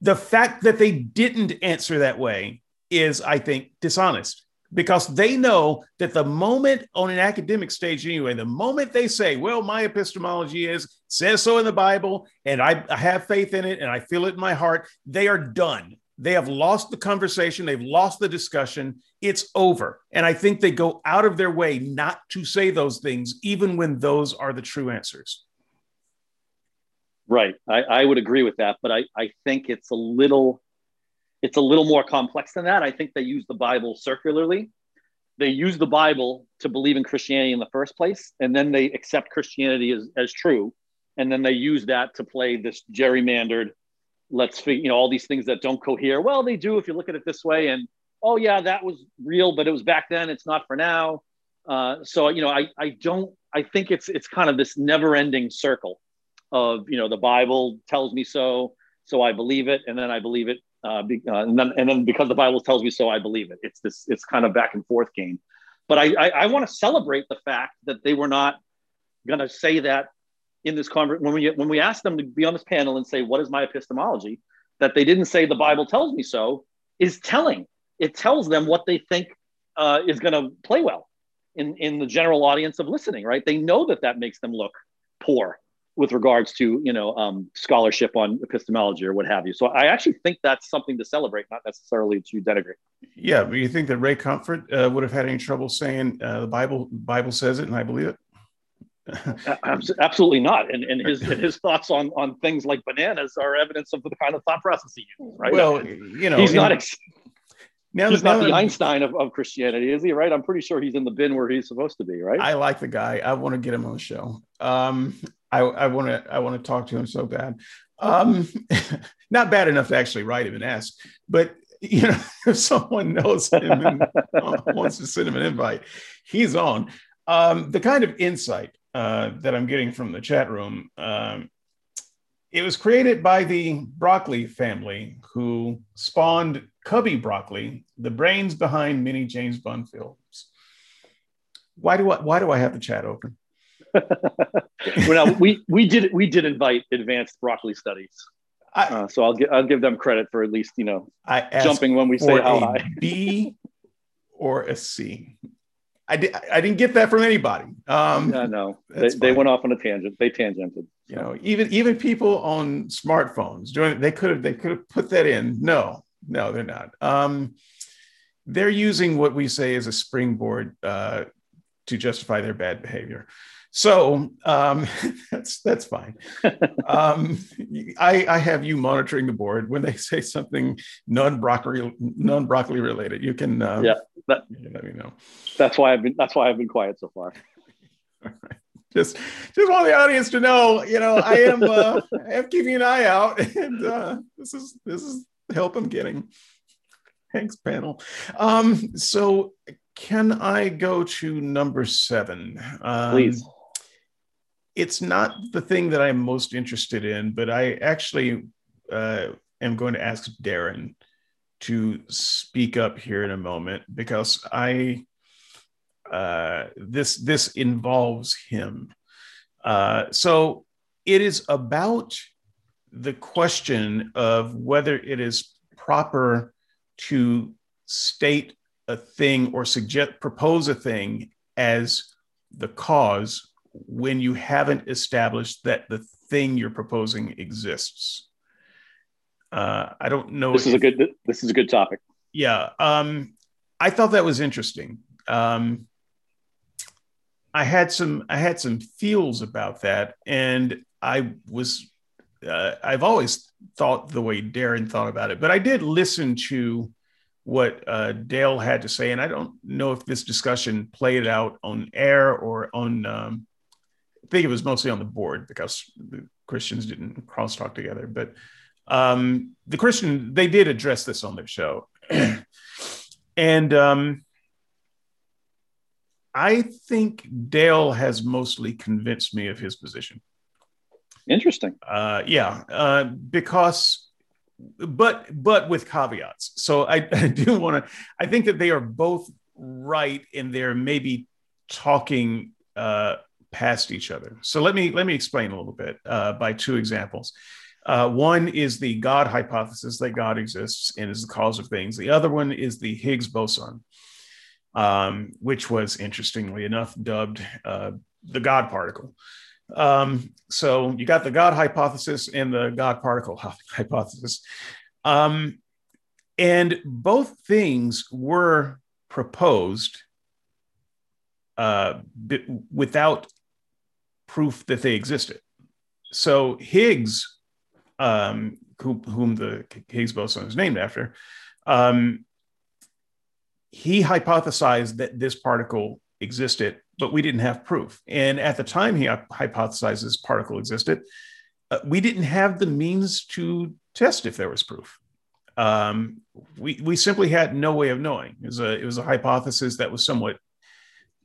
The fact that they didn't answer that way is, I think, dishonest because they know that the moment on an academic stage anyway the moment they say well my epistemology is says so in the bible and I, I, have faith in it and i feel it in my heart they are done. They have lost the conversation. They've lost the discussion. It's over. And i think they go out of their way not to say those things even when those are the true answers. Right. I, I would agree with that but I, I think it's a little it's a little more complex than that. I think they use the Bible circularly. They use the Bible to believe in Christianity in the first place, and then they accept Christianity as, as true. And then they use that to play this gerrymandered, let's figure, you know, all these things that don't cohere. Well, they do if you look at it this way. And oh, yeah, that was real, but it was back then. It's not for now. Uh, so, you know, I, I don't, I think it's, it's kind of this never ending circle of, you know, the Bible tells me so, so I believe it. And then I believe it uh, be, uh, and then and then because the Bible tells me so, I believe it. It's this it's kind of back and forth game. But I I, I want to celebrate the fact that they were not going to say that in this conversation when we when we asked them to be on this panel and say what is my epistemology, that they didn't say the Bible tells me so is telling. It tells them what they think uh, is going to play well in in the general audience of listening. Right? They know that that makes them look poor with regards to you know um, scholarship on epistemology or what have you. So I actually think that's something to celebrate, not necessarily to denigrate. Yeah, but you think that Ray Comfort uh, would have had any trouble saying uh, the Bible Bible says it and I believe it? Absolutely not. And, and his and his thoughts on on things like bananas are evidence of the kind of thought process he uses, right? Well, you know, he's in, not. Ex- now, he's not the Einstein of, of Christianity, is he? Right? I'm pretty sure he's in the bin where he's supposed to be, right? I like the guy. I want to get him on the show. Um, I want to I want to talk to him so bad. Um, not bad enough to actually write him and ask, but you know, if someone knows him and wants to send him an invite, he's on. Um, the kind of insight uh, that I'm getting from the chat room, um, it was created by the Broccoli family, who spawned Cubby Broccoli, the brains behind many James Bond films. Why do I why do I have the chat open? well, now, we we did we did invite advanced broccoli studies, I, uh, so I'll give I'll give them credit for at least you know jumping when we say how high. B or a C. I did I didn't get that from anybody. Um, yeah, no, they, they, went off on a tangent. They tangented. You know, even even people on smartphones doing they could have they could have put that in. No, no, they're not. Um, they're using what we say as a springboard uh, to justify their bad behavior. So um, that's that's fine. um, I, I have you monitoring the board when they say something non broccoli non broccoli related. You can um, yeah that, you let me know. That's why I've been that's why I've been quiet so far. Just just want the audience to know, you know, I am uh, I am keeping an eye out, and uh, this is this is the help I'm getting. Thanks, panel. Um, so can I go to number seven? Um, Please it's not the thing that I'm most interested in, but I actually uh, am going to ask Darren to speak up here in a moment because I uh, this this involves him. Uh, so it is about the question of whether it is proper to state a thing or suggest propose a thing as the cause when you haven't established that the thing you're proposing exists. Uh, I don't know. This is a good. This is a good topic. Yeah, um, I thought that was interesting. Um, I had some. I had some feels about that, and I was. Uh, I've always thought the way Darren thought about it, but I did listen to what uh, Dale had to say, and I don't know if this discussion played out on air or on. Um, think it was mostly on the board because the Christians didn't crosstalk together, but um, the Christian they did address this on their show, and um, I think Dale has mostly convinced me of his position. Interesting. Uh, yeah, uh, because, but but with caveats. So I, I do want to. I think that they are both right, and they're maybe talking uh, past each other. So let me let me explain a little bit uh, by two examples. Uh, one is the God hypothesis that God exists and is the cause of things. The other one is the Higgs boson, um, which was interestingly enough dubbed uh, the God particle. Um, so you got the God hypothesis and the God particle hypothesis. Um, and both things were proposed uh, without proof that they existed. So Higgs um, who, whom the Higgs boson is named after, um, he hypothesized that this particle existed, but we didn't have proof. And at the time he hypothesized this particle existed, uh, we didn't have the means to test if there was proof. Um, we, we simply had no way of knowing. It was a, it was a hypothesis that was somewhat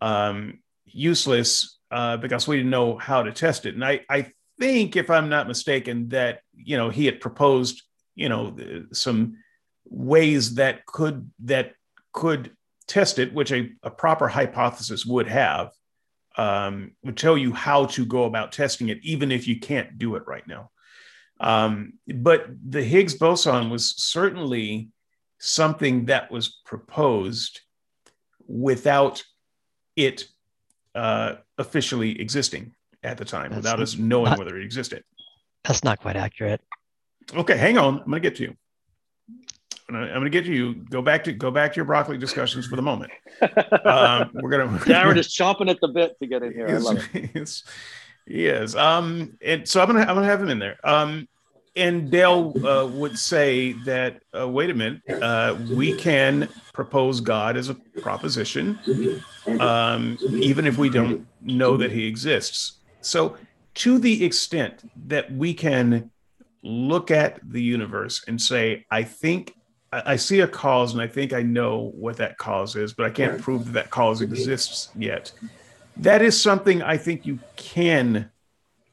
um, useless uh, because we didn't know how to test it. And I, I think, if I'm not mistaken, that you know he had proposed you know some ways that could that could test it, which a, a proper hypothesis would have, um, would tell you how to go about testing it, even if you can't do it right now. Um, but the Higgs boson was certainly something that was proposed without it uh, officially existing at the time That's without us knowing not, whether it existed. That's not quite accurate. Okay, hang on. I'm going to get to you. I'm going to get to you. Go back to go back to your broccoli discussions for the moment. Um, we're going to. Darren is chomping at the bit to get in here. I love it. Yes. Um, and so I'm gonna I'm gonna have him in there. Um, and Dale uh, would say that uh, wait a minute, uh, we can propose God as a proposition, um, even if we don't know that He exists. So, to the extent that we can look at the universe and say, I think I see a cause and I think I know what that cause is, but I can't prove that that cause exists yet. That is something I think you can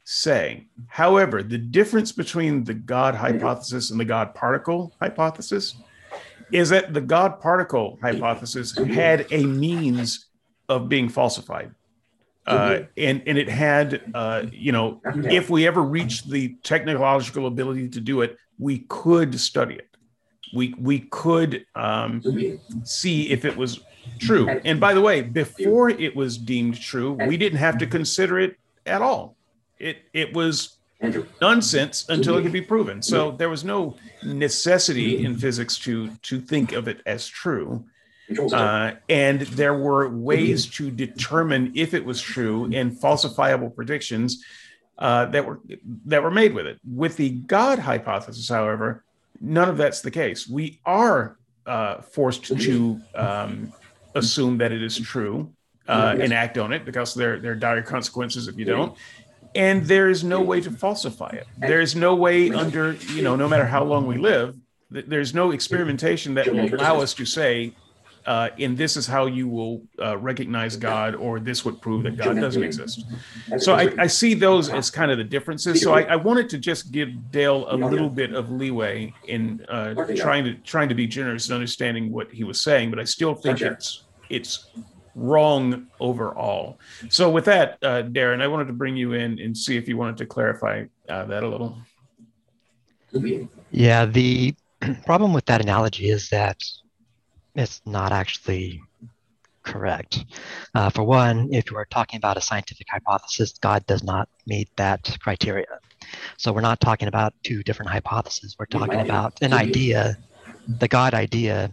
say. However, the difference between the God hypothesis and the God particle hypothesis is that the God particle hypothesis had a means of being falsified. Uh, and and it had uh, you know if we ever reached the technological ability to do it, we could study it. We we could um, see if it was true. And by the way, before it was deemed true, we didn't have to consider it at all. It it was nonsense until it could be proven. So there was no necessity in physics to to think of it as true. Uh, and there were ways to determine if it was true and falsifiable predictions uh, that were that were made with it. With the God hypothesis, however, none of that's the case. We are uh, forced to um, assume that it is true uh, and act on it because there, there are dire consequences if you don't. And there is no way to falsify it. There is no way under, you know, no matter how long we live, there's no experimentation that will allow us to say uh, and this is how you will uh, recognize God, or this would prove that God doesn't exist. So I, I see those as kind of the differences. So I, I, wanted to just give Dale a little bit of leeway in uh, trying to trying to be generous and understanding what he was saying, but I still think it's it's wrong overall. So, with that, uh, Darren, I wanted to bring you in and see if you wanted to clarify uh, that a little. Yeah, the problem with that analogy is that it's not actually correct. Uh, for one, if are talking about a scientific hypothesis, God does not meet that criteria. So we're not talking about two different hypotheses. We're talking about an idea, the God idea,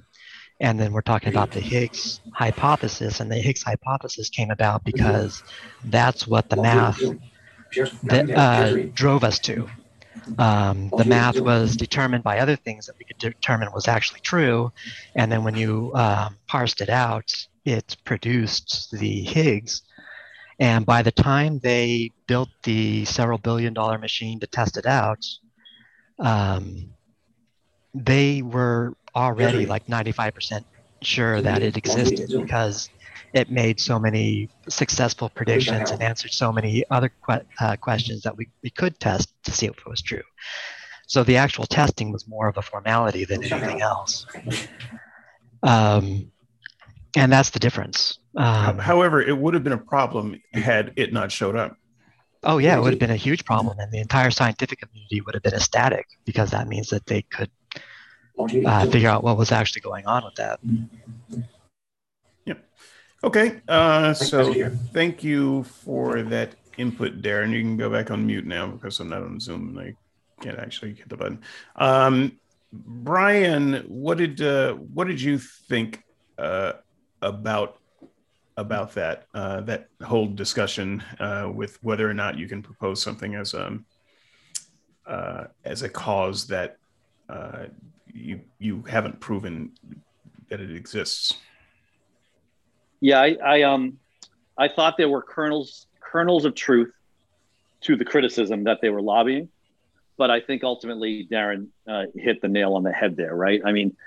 and then we're talking about the Higgs hypothesis. And the Higgs hypothesis came about because that's what the math that, uh, drove us to. Um, the math was determined by other things that we could determine was actually true. And then when you um, parsed it out, it produced the Higgs. And by the time they built the several billion dollar machine to test it out, um, they were already like 95% sure that it existed because it made so many successful predictions and answered so many other que- uh, questions that we, we could test to see if it was true. So the actual testing was more of a formality than anything else. Um, and that's the difference. Um, However, it would have been a problem had it not showed up. Oh yeah, it would have been a huge problem, and the entire scientific community would have been ecstatic because that means that they could uh, figure out what was actually going on with that. Okay. Uh, so thank you for that input, Darren. You can go back on mute now because I'm not on Zoom and I can't actually hit the button. Um, Brian, what did uh, what did you think uh, about about that uh, that whole discussion uh, with whether or not you can propose something as a uh, as a cause that uh, you you haven't proven that it exists. Yeah, I, I um I thought there were kernels kernels of truth to the criticism that they were lobbying, but I think ultimately Darren uh, hit the nail on the head there. Right? I mean,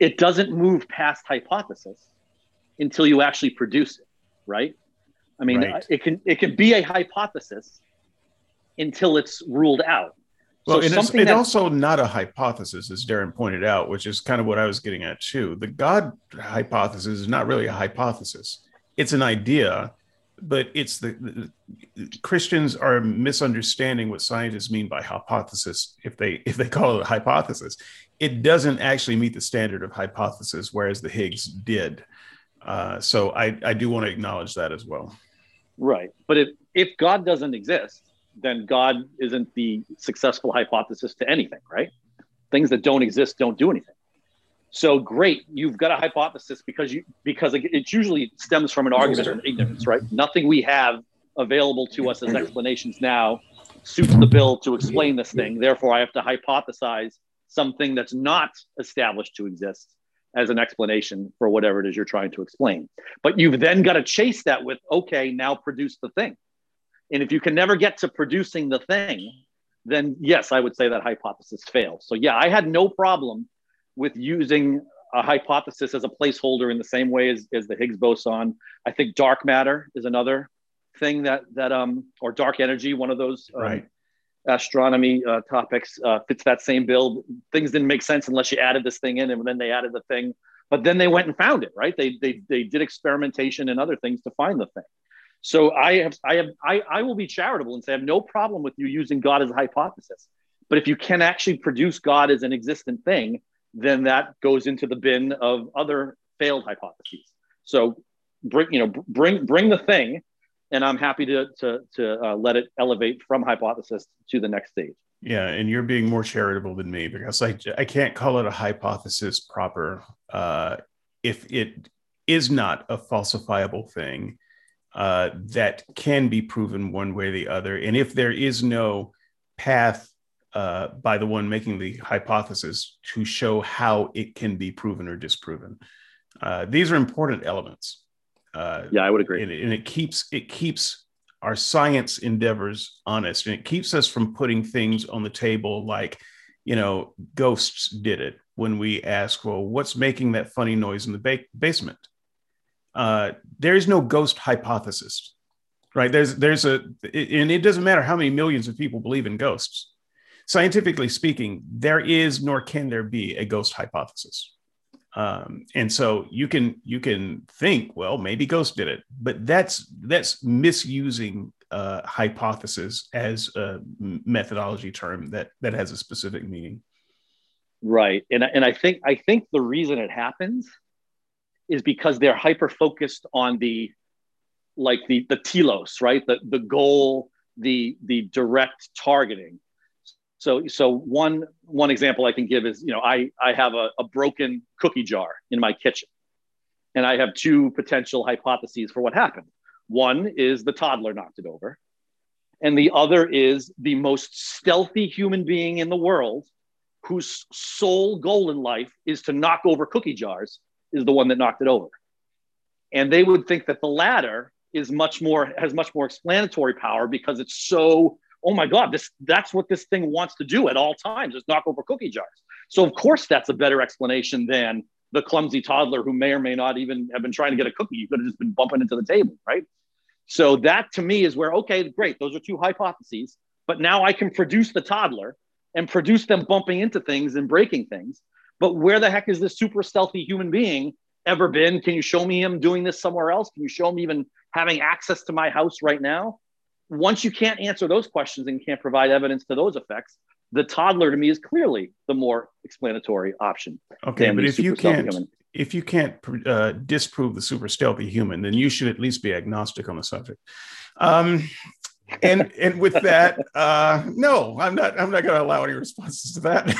it doesn't move past hypothesis until you actually produce it. Right? I mean, right. it can it can be a hypothesis until it's ruled out. Well, so it's, it's also not a hypothesis, as Darren pointed out, which is kind of what I was getting at too. The God hypothesis is not really a hypothesis; it's an idea, but it's the, the, Christians are misunderstanding what scientists mean by hypothesis. If they if they call it a hypothesis, it doesn't actually meet the standard of hypothesis, whereas the Higgs did. Uh, so I I do want to acknowledge that as well. Right, but if if God doesn't exist then God isn't the successful hypothesis to anything, right? Things that don't exist don't do anything. So great, you've got a hypothesis because you because it usually stems from an argument of ignorance, right? Nothing we have available to us as explanations now suits the bill to explain this thing. Therefore, I have to hypothesize something that's not established to exist as an explanation for whatever it is you're trying to explain. But you've then got to chase that with, okay, now produce the thing. And if you can never get to producing the thing, then yes, I would say that hypothesis fails. So yeah, I had no problem with using a hypothesis as a placeholder in the same way as, as the Higgs boson. I think dark matter is another thing that that um or dark energy, one of those um, right. astronomy uh, topics uh, fits that same bill. Things didn't make sense unless you added this thing in, and then they added the thing. But then they went and found it, right? They they they did experimentation and other things to find the thing. So I have, I have, I, I will be charitable and say I have no problem with you using God as a hypothesis. But if you can actually produce God as an existent thing, then that goes into the bin of other failed hypotheses. So bring, you know, bring, bring the thing, and I'm happy to to to uh, let it elevate from hypothesis to the next stage. Yeah, and you're being more charitable than me because I I can't call it a hypothesis proper uh, if it is not a falsifiable thing uh, that can be proven one way or the other. And if there is no path uh, by the one making the hypothesis to show how it can be proven or disproven, uh, these are important elements. Uh, yeah, I would agree. And, and it keeps it keeps our science endeavors honest, and it keeps us from putting things on the table like, you know, ghosts did it when we ask, well, what's making that funny noise in the ba- basement? Uh, there is no ghost hypothesis, right? There's there's a and it doesn't matter how many millions of people believe in ghosts. Scientifically speaking, there is nor can there be a ghost hypothesis. Um, and so you can you can think, well, maybe Ghost did it, but that's that's misusing uh, hypothesis as a methodology term that that has a specific meaning. Right, and and I think I think the reason it happens is because they're hyper focused on the like the the telos, right? The the goal, the the direct targeting. So so one one example I can give is you know I I have a, a broken cookie jar in my kitchen, and I have two potential hypotheses for what happened. One is the toddler knocked it over, and the other is the most stealthy human being in the world, whose sole goal in life is to knock over cookie jars, is the one that knocked it over. And they would think that the latter is much more has much more explanatory power because it's so oh my god this that's what this thing wants to do at all times is knock over cookie jars. So of course that's a better explanation than the clumsy toddler who may or may not even have been trying to get a cookie. You could have just been bumping into the table right? So that to me is where okay great those are two hypotheses but now i can produce the toddler and produce them bumping into things and breaking things but where the heck is this super stealthy human being ever been can you show me him doing this somewhere else can you show him even having access to my house right now. Once you can't answer those questions and can't provide evidence to those effects, the toddler to me is clearly the more explanatory option. Okay, but if you can't human. if you can't uh, disprove the super stealthy human, then you should at least be agnostic on the subject. Um, and and with that, uh, no, I'm not. I'm not going to allow any responses to that.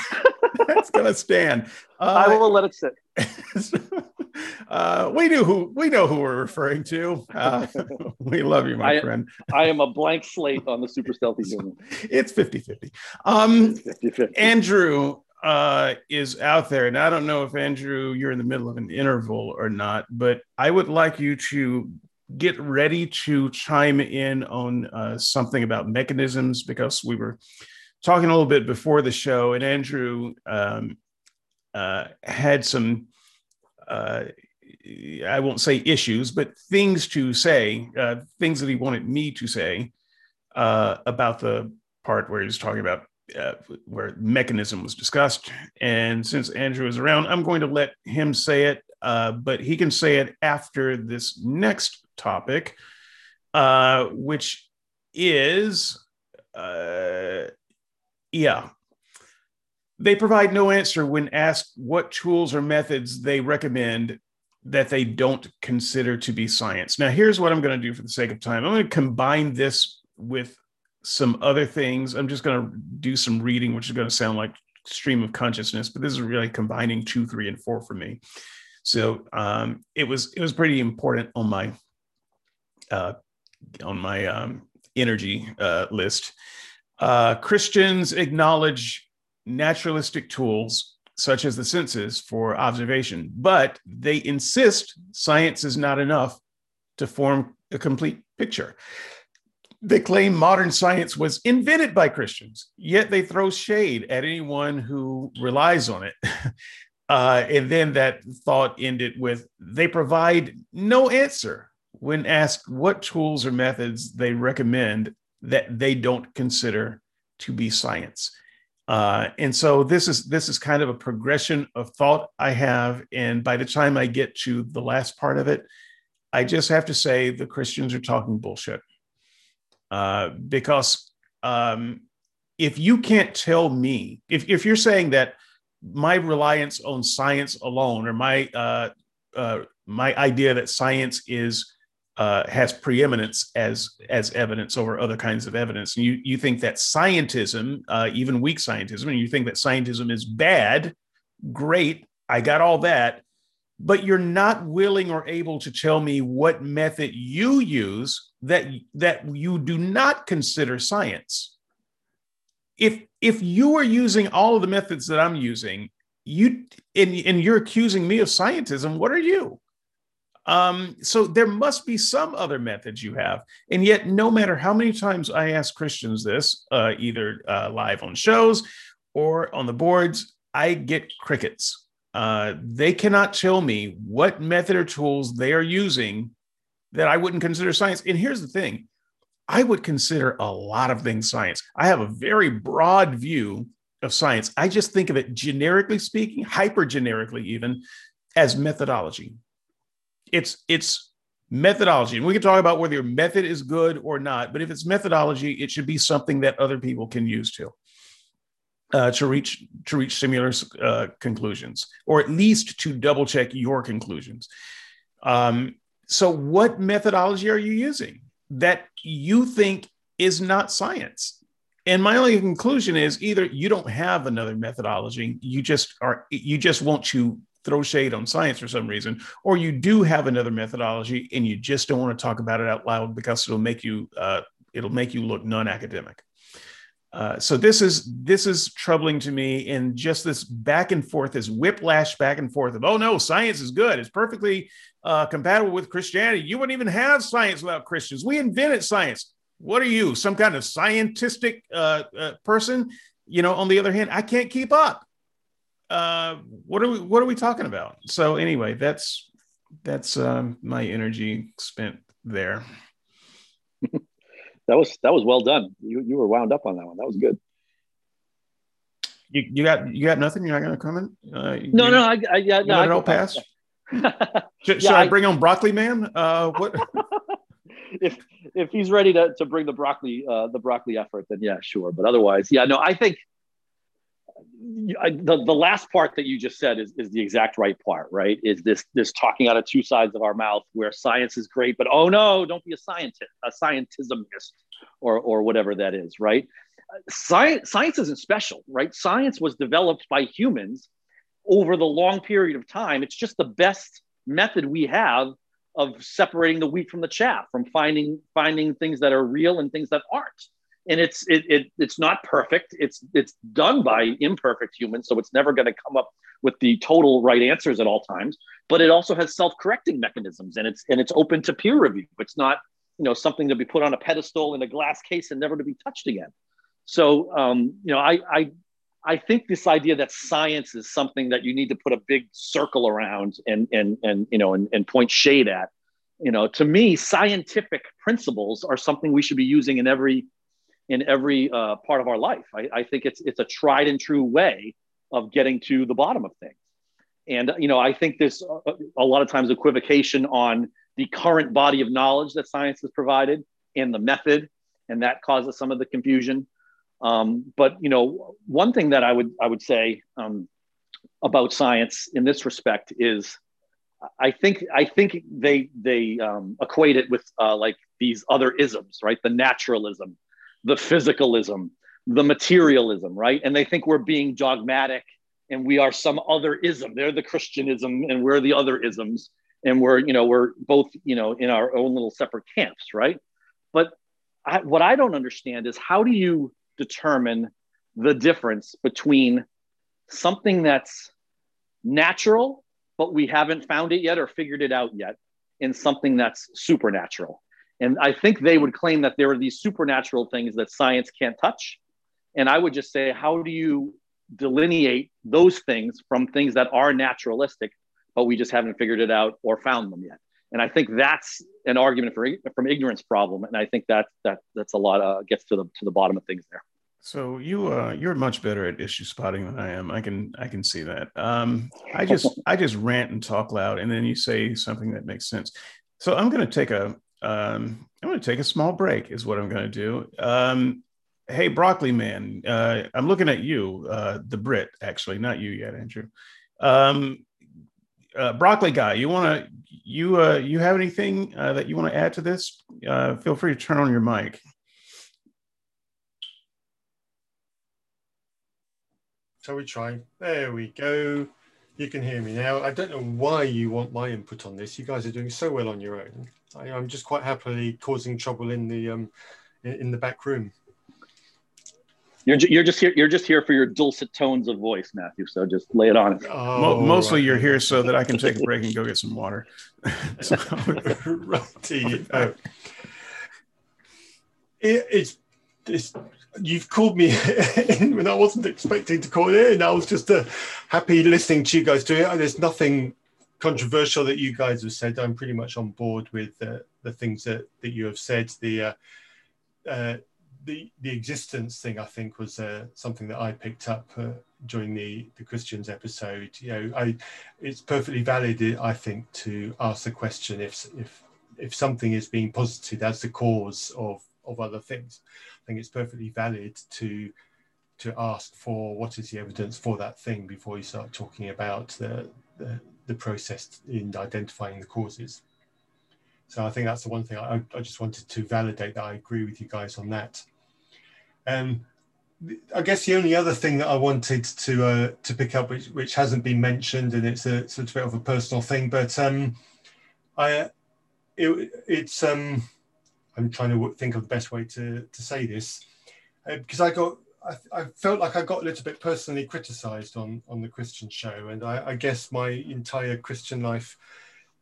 That's going to stand. Uh, I will let it sit. uh, we knew who we know who we're referring to. Uh, we love you, my I, friend. I am a blank slate on the super stealthy human. It's 50-50. Um, 50-50. Andrew uh, is out there, and I don't know if Andrew, you're in the middle of an interval or not, but I would like you to get ready to chime in on uh, something about mechanisms because we were talking a little bit before the show, and Andrew um, uh, had some uh, I won't say issues, but things to say, uh, things that he wanted me to say uh, about the part where he was talking about uh, where mechanism was discussed. And since Andrew is around, I'm going to let him say it, but he can say it after this next topic, uh, which is, uh, yeah, they provide no answer when asked what tools or methods they recommend that they don't consider to be science. Now, here's what I'm going to do for the sake of time I'm going to combine this with some other things. I'm just going to do some reading, which is going to sound like stream of consciousness, but this is really combining two, three, and four for me. So um, it was it was pretty important on my uh, on my um, energy uh, list. Uh, Christians acknowledge naturalistic tools such as the senses for observation, but they insist science is not enough to form a complete picture. They claim modern science was invented by Christians, yet they throw shade at anyone who relies on it. Uh, and then that thought ended with they provide no answer when asked what tools or methods they recommend that they don't consider to be science. Uh, and so this is this is kind of a progression of thought I have, and by the time I get to the last part of it, I just have to say the Christians are talking bullshit. Uh, because um, if you can't tell me, if if you're saying that my reliance on science alone, or my uh, uh my idea that science is uh, has preeminence as as evidence over other kinds of evidence. And you you think that scientism, uh, even weak scientism, and you think that scientism is bad. Great, I got all that, but you're not willing or able to tell me what method you use that that you do not consider science. If if you are using all of the methods that I'm using, you and, and you're accusing me of scientism, what are you? Um, so there must be some other methods you have. And yet, no matter how many times I ask Christians this, uh, either uh, live on shows or on the boards, I get crickets. Uh, they cannot tell me what method or tools they are using that I wouldn't consider science. And here's the thing I would consider a lot of things science. I have a very broad view of science. I just think of it generically speaking, hyper generically, even as methodology. It's it's methodology. And we can talk about whether your method is good or not, but if it's methodology, it should be something that other people can use too. Uh, to reach to reach similar uh, conclusions, or at least to double check your conclusions. Um, so, what methodology are you using that you think is not science? And my only conclusion is either you don't have another methodology, you just are you just want to throw shade on science for some reason, or you do have another methodology and you just don't want to talk about it out loud because it'll make you uh, it'll make you look non-academic. Uh, so this is this is troubling to me, and just this back and forth, this whiplash back and forth of oh no, science is good, it's perfectly uh, compatible with Christianity. You wouldn't even have science without Christians. We invented science. What are you, some kind of scientific uh, uh person? You know, on the other hand, I can't keep up. Uh, what are we What are we talking about? So anyway, that's that's um, my energy spent there. that was that was well done. You you were wound up on that one. That was good. You, you got you got nothing. You're not going to comment. Uh, no, no, I, I yeah, no, let it all pass. should, should I, I, bring on broccoli man? Uh, what? if if he's ready to, to bring the broccoli uh, the broccoli effort, then yeah, sure. But otherwise, yeah, no, I think I, the, the last part that you just said is, is the exact right part, right? Is this this talking out of two sides of our mouth where science is great, but oh no, don't be a scientist, a scientismist, or or whatever that is, right? Science science isn't special, right? Science was developed by humans over the long period of time. It's just the best method we have of separating the wheat from the chaff, from finding finding things that are real and things that aren't and it's it, it it's not perfect. It's it's done by imperfect humans so it's never going to come up with the total right answers at all times. But it also has self-correcting mechanisms and it's and it's open to peer review. It's not you know something to be put on a pedestal in a glass case and never to be touched again. So um, you know I, I i think this idea that science is something that you need to put a big circle around and and and you know and, and point shade at you know to me scientific principles are something we should be using in every in every uh, part of our life. I, I, think it's it's a tried and true way of getting to the bottom of things. And you know, I think there's a, a lot of times equivocation on the current body of knowledge that science has provided and the method, and that causes some of the confusion. Um, but you know, one thing that I would I would say um, about science in this respect is I think I think they they um, equate it with uh, like these other isms, right? The naturalism, the physicalism, the materialism, right? And they think we're being dogmatic and we are some other ism. They're the Christianism and we're the other isms. And we're, you know, we're both, you know, in our own little separate camps, right? But I, what I don't understand is how do you determine the difference between something that's natural, but we haven't found it yet or figured it out yet, and something that's supernatural? And I think they would claim that there are these supernatural things that science can't touch. And I would just say, how do you delineate those things from things that are naturalistic, but we just haven't figured it out or found them yet? And I think that's an argument for from ignorance problem. And I think that that that's a lot uh, gets to the to the bottom of things there. So you uh, you're much better at issue spotting than I am. I can I can see that. Um, I just I just rant and talk loud, and then you say something that makes sense. So I'm going to take a um, I'm going to take a small break, is what I'm going to do. Um, hey, Broccoli Man, uh, I'm looking at you, uh, the Brit, actually, not you yet, Andrew. Um, uh, Broccoli guy, you want to you uh, you have anything uh, that you want to add to this? Uh, feel free to turn on your mic. Shall we try? There we go. You can hear me now. I don't know why you want my input on this. You guys are doing so well on your own. I, am just quite happily causing trouble in the um, in, in the back room. You're, you're just here. You're just here for your dulcet tones of voice, Matthew. So just lay it on. Oh, Mostly, right. you're here so that I can take a break and go get some water. right. Uh, it, it's it's you've called me in when I wasn't expecting to call in. I was just uh, happy listening to you guys do it. There's nothing controversial that you guys have said. I'm pretty much on board with the things that, that you have said. The uh, uh, the the existence thing, I think, was uh, something that I picked up. Uh, during the the Christians episode. You know, I it's perfectly valid, I think, to ask the question if if if something is being posited as the cause of of other things. I think it's perfectly valid to to ask for what is the evidence for that thing before you start talking about the the, the process in identifying the causes. So I think that's the one thing I, I just wanted to validate that I agree with you guys on that. Um, I guess the only other thing that I wanted to uh, to pick up, which, which hasn't been mentioned, and it's a, it's a bit of a personal thing, but um, I it, it's um, I'm trying to think of the best way to to say this uh, because I got I, I, felt like I got a little bit personally criticised on on the Christian show, and I, I guess my entire Christian life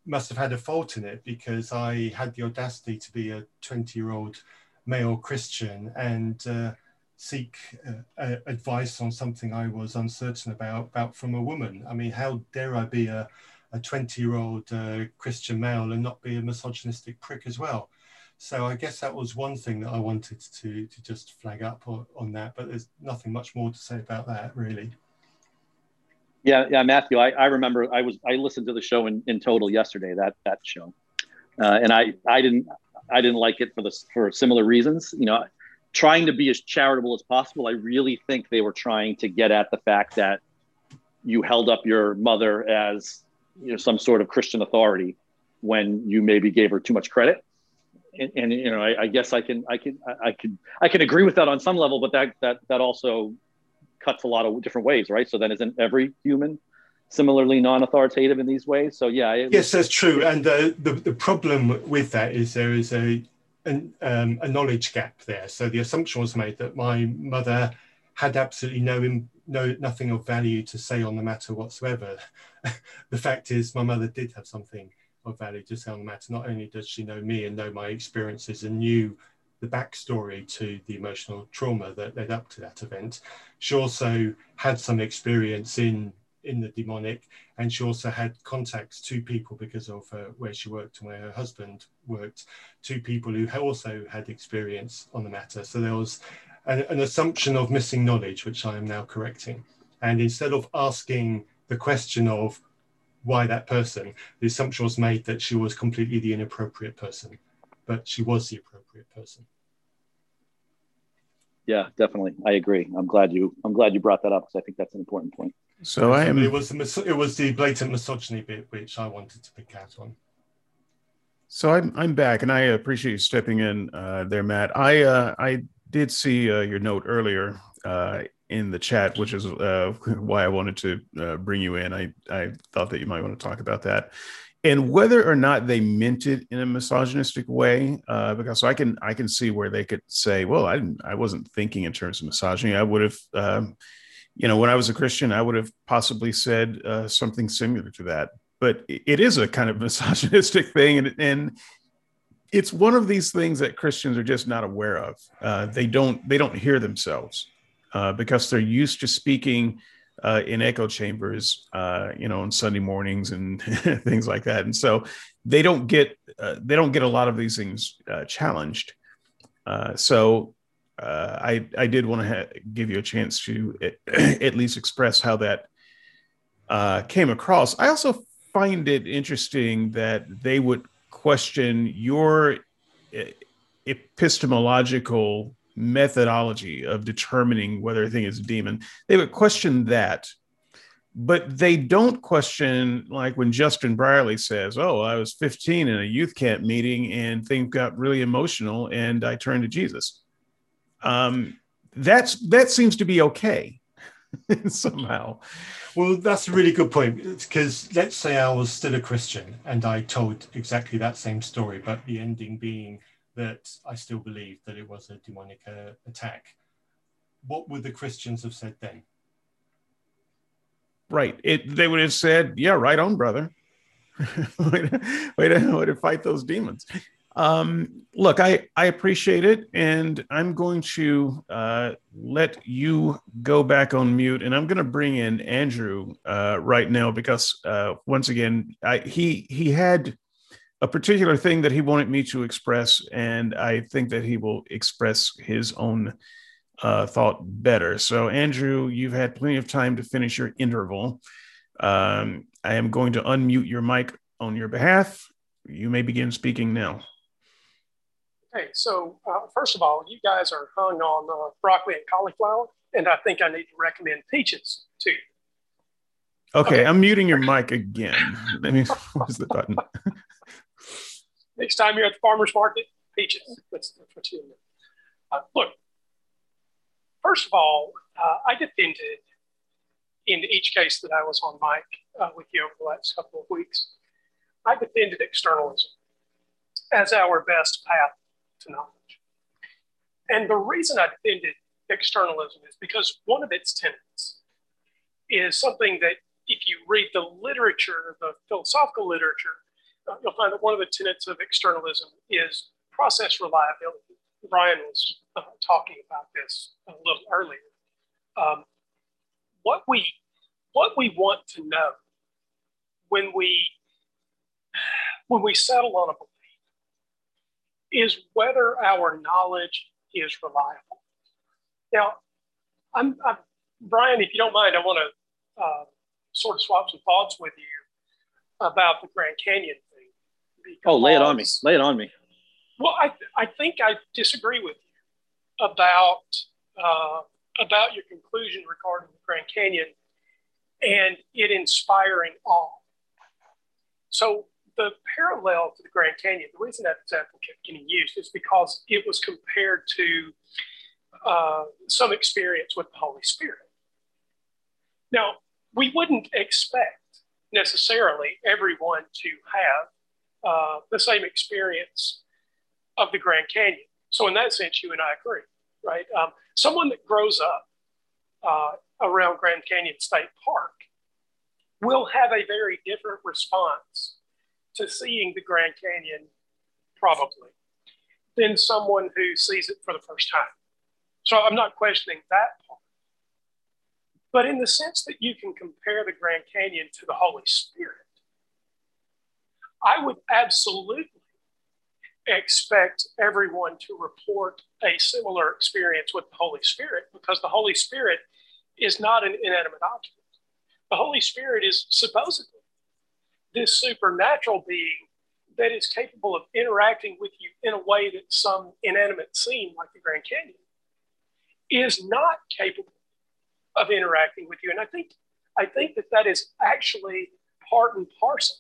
must have had a fault in it because I had the audacity to be a 20 year old male Christian and uh, seek uh, advice on something I was uncertain about, about from a woman. I mean, how dare I be a, a 20 year old uh, Christian male and not be a misogynistic prick as well? So I guess that was one thing that I wanted to, to just flag up on, on that, but there's nothing much more to say about that really. Yeah, yeah, Matthew. I, I remember I was I listened to the show in, in total yesterday. That that show, uh, and I I didn't I didn't like it for the for similar reasons. You know, trying to be as charitable as possible. I really think they were trying to get at the fact that you held up your mother as you know some sort of Christian authority when you maybe gave her too much credit. And, and you know, I, I, guess I can I can I can I can agree with that on some level, but that that that also cuts a lot of different ways, right? So then isn't every human similarly non-authoritative in these ways? So yeah, yes, that's true. And uh, the the problem with that is there is a an, um, a knowledge gap there. So the assumption was made that my mother had absolutely no no nothing of value to say on the matter whatsoever. the fact is, my mother did have something of value to the matter. Not only does she know me and know my experiences and knew the backstory to the emotional trauma that led up to that event, she also had some experience in in the demonic, and she also had contacts to people because of uh, where she worked and where her husband worked, to people who also had experience on the matter. So there was an, an assumption of missing knowledge, which I am now correcting. And instead of asking the question of why that person, the assumption was made that she was completely the inappropriate person, but she was the appropriate person. Yeah, definitely. I agree. I'm glad you. I'm glad you brought that up because I think that's an important point. So I am. It was the it was the blatant misogyny bit which I wanted to pick out on. So I'm I'm back, and I appreciate you stepping in uh, there, Matt. I uh, I did see uh, your note earlier uh, in the chat, which is uh, why I wanted to uh, bring you in. I I thought that you might want to talk about that. And whether or not they meant it in a misogynistic way uh, because so i can i can see where they could say well i i wasn't thinking in terms of misogyny. I would have um, you know when i was a christian i would have possibly said uh, something similar to that. But it is a kind of misogynistic thing. And, and it's one of these things that christians are just not aware of. Uh, they don't they don't hear themselves uh, because they're used to speaking uh, in echo chambers, uh, you know, on Sunday mornings and things like that. And so they don't get uh, they don't get a lot of these things uh, challenged. Uh, so I I did want to ha- give you a chance to at least express how that came across. I also find it interesting that they would question your epistemological methodology of determining whether a thing is a demon. They would question that, but they don't question like when Justin Brierley says, "Oh, I was 15 in a youth camp meeting and things got really emotional and I turned to Jesus." Um, that's that seems to be okay somehow. Well, that's a really good point because let's say I was still a Christian and I told exactly that same story, but the ending being that I still believe that it was a demonic uh, attack. What would the Christians have said then? Right. It, they would have said, "Yeah, right on, brother. way, to, way, to, way to fight those demons." Um, look, I I appreciate it, and I'm going to uh, let you go back on mute, and I'm going to bring in Andrew uh, right now because uh, once again, I, he he had a particular thing that he wanted me to express, and I think that he will express his own uh, thought better. So, Andrew, you've had plenty of time to finish your interval. Um, I am going to unmute your mic on your behalf. You may begin speaking now. Okay, so uh, first of all, you guys are hung on uh, broccoli and cauliflower, and I think I need to recommend peaches too. Okay, okay. I'm muting your mic again. Let me, where's the button? Next time you're at the farmer's market, peaches. That's, that's what you uh, look, first of all, uh, I defended in each case that I was on mic uh, with you over the last couple of weeks, I defended externalism as our best path to knowledge. And the reason I defended externalism is because one of its tenets is something that if you read the literature, the philosophical literature, you'll find that one of the tenets of externalism is process reliability. Brian was uh, talking about this a little earlier. Um, what we what we want to know when we when we settle on a belief is whether our knowledge is reliable. Now, I'm, I'm Brian. If you don't mind, I want to uh, sort of swap some thoughts with you about the Grand Canyon. Oh, lay it on me! Lay it on me. Well, I I think I disagree with you about uh, about your conclusion regarding the Grand Canyon and it inspiring awe. So the parallel to the Grand Canyon, the reason that example kept getting used is because it was compared to uh, some experience with the Holy Spirit. Now, we wouldn't expect necessarily everyone to have uh, the same experience of the Grand Canyon. So, in that sense, you and I agree, right? Um, someone that grows up uh, around Grand Canyon State Park will have a very different response to seeing the Grand Canyon, probably, than someone who sees it for the first time. So I'm not questioning that part. But in the sense that you can compare the Grand Canyon to the Holy Spirit, I would absolutely expect everyone to report a similar experience with the Holy Spirit because the Holy Spirit is not an inanimate object. The Holy Spirit is supposedly this supernatural being that is capable of interacting with you in a way that some inanimate scene like the Grand Canyon is not capable of interacting with you. And I think I think that that is actually part and parcel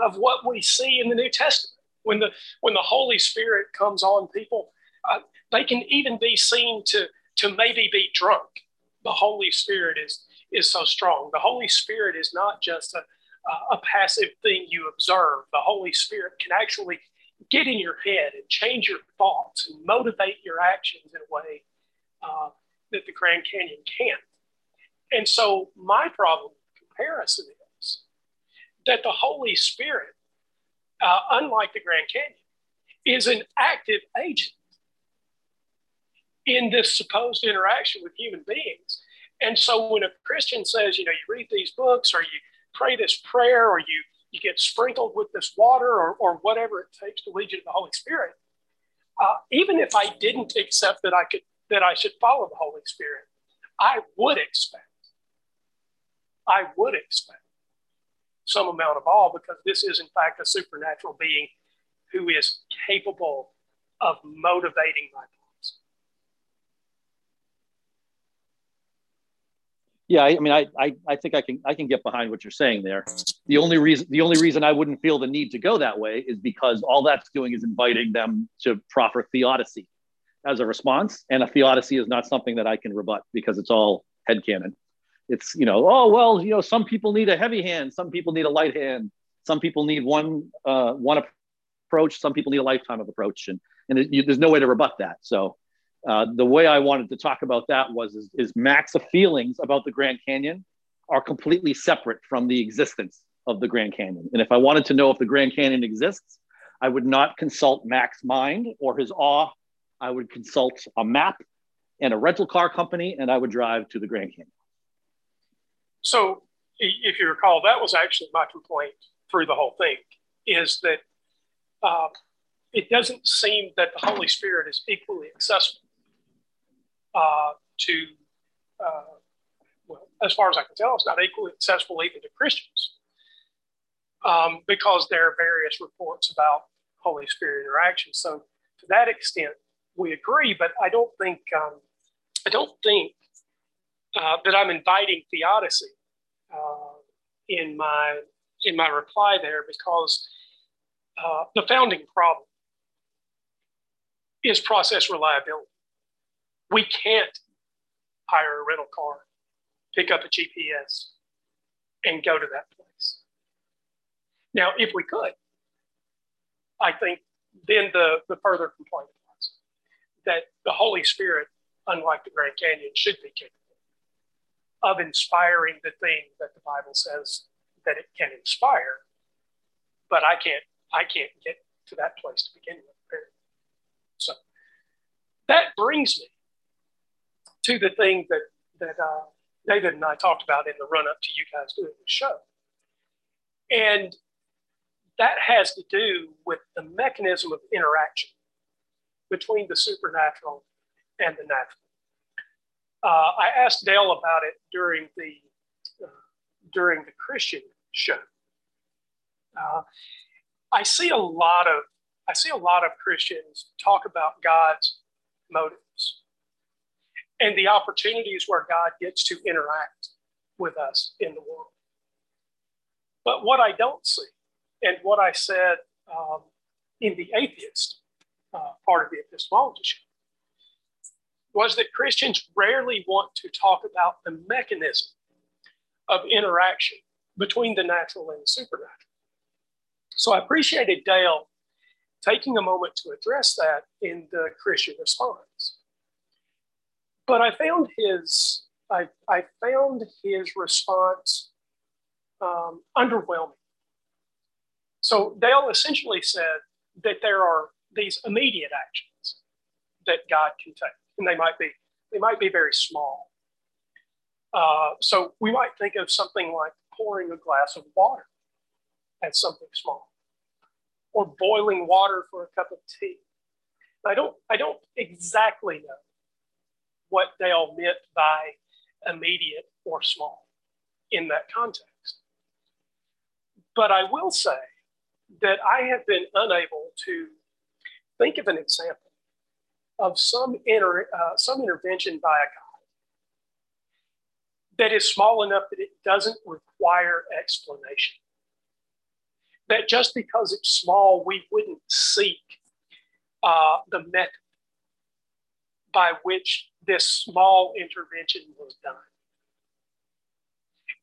of what we see in the New Testament. When the when the Holy Spirit comes on people, uh, they can even be seen to to maybe be drunk. The Holy Spirit is is so strong. The Holy Spirit is not just a, a passive thing you observe. The Holy Spirit can actually get in your head and change your thoughts and motivate your actions in a way uh, that the Grand Canyon can't. And so, my problem with comparison is that the Holy Spirit, uh, unlike the Grand Canyon, is an active agent in this supposed interaction with human beings. And so when a Christian says, you know, you read these books or you pray this prayer or you, you get sprinkled with this water or, or whatever it takes to lead you to the Holy Spirit, uh, even if I didn't accept that I could that I should follow the Holy Spirit, I would expect, I would expect some amount of awe because this is in fact a supernatural being who is capable of motivating my thoughts. Yeah, I, I mean, I, I, I think I can, I can get behind what you're saying there. The only reason, the only reason I wouldn't feel the need to go that way is because all that's doing is inviting them to proffer theodicy as a response, and a theodicy is not something that I can rebut because it's all headcanon. It's you know, oh well, you know, some people need a heavy hand, some people need a light hand, some people need one uh, one approach, some people need a lifetime of approach, and and there's no way to rebut that. So uh, the way I wanted to talk about that was is, is Mac's feelings about the Grand Canyon are completely separate from the existence of the Grand Canyon. And if I wanted to know if the Grand Canyon exists, I would not consult Mac's mind or his awe. I would consult a map and a rental car company, and I would drive to the Grand Canyon. So, if you recall, that was actually my complaint through the whole thing is that uh, it doesn't seem that the Holy Spirit is equally accessible uh, to, uh, well, as far as I can tell, it's not equally accessible even to Christians um, because there are various reports about Holy Spirit interaction. So to that extent, we agree, but I don't think um, I don't think uh, that I'm inviting theodicy uh, in my in my reply there because uh, the founding problem is process reliability. We can't hire a rental car, pick up a GPS, and go to that place. Now, if we could, I think then the, the further complaint was that the Holy Spirit, unlike the Grand Canyon, should be capable of inspiring the thing that the Bible says that it can inspire, but I can't I can't get to that place to begin with. So that brings me to the thing that that uh, David and I talked about in the run up to you guys doing the show, and that has to do with the mechanism of interaction between the supernatural and the natural. Uh, I asked Dale about it during the uh, during the Christian show. Uh, I see a lot of I see a lot of Christians talk about God's motives and the opportunities where God gets to interact with us in the world. But what I don't see, and what I said um, in the atheist uh, part of the epistemology show, was that Christians rarely want to talk about the mechanism of interaction between the natural and the supernatural. So I appreciated Dale taking a moment to address that in the Christian response. But I found his I, I found his response um, underwhelming. So Dale essentially said that there are these immediate actions that God can take and they might be they might be very small. Uh, so we might think of something like pouring a glass of water as something small, or boiling water for a cup of tea. I don't I don't exactly know what Dale meant by immediate or small in that context. But I will say that I have been unable to think of an example of some, inter, uh, some intervention by a God that is small enough that it doesn't require explanation. That just because it's small, we wouldn't seek uh, the method by which this small intervention was done.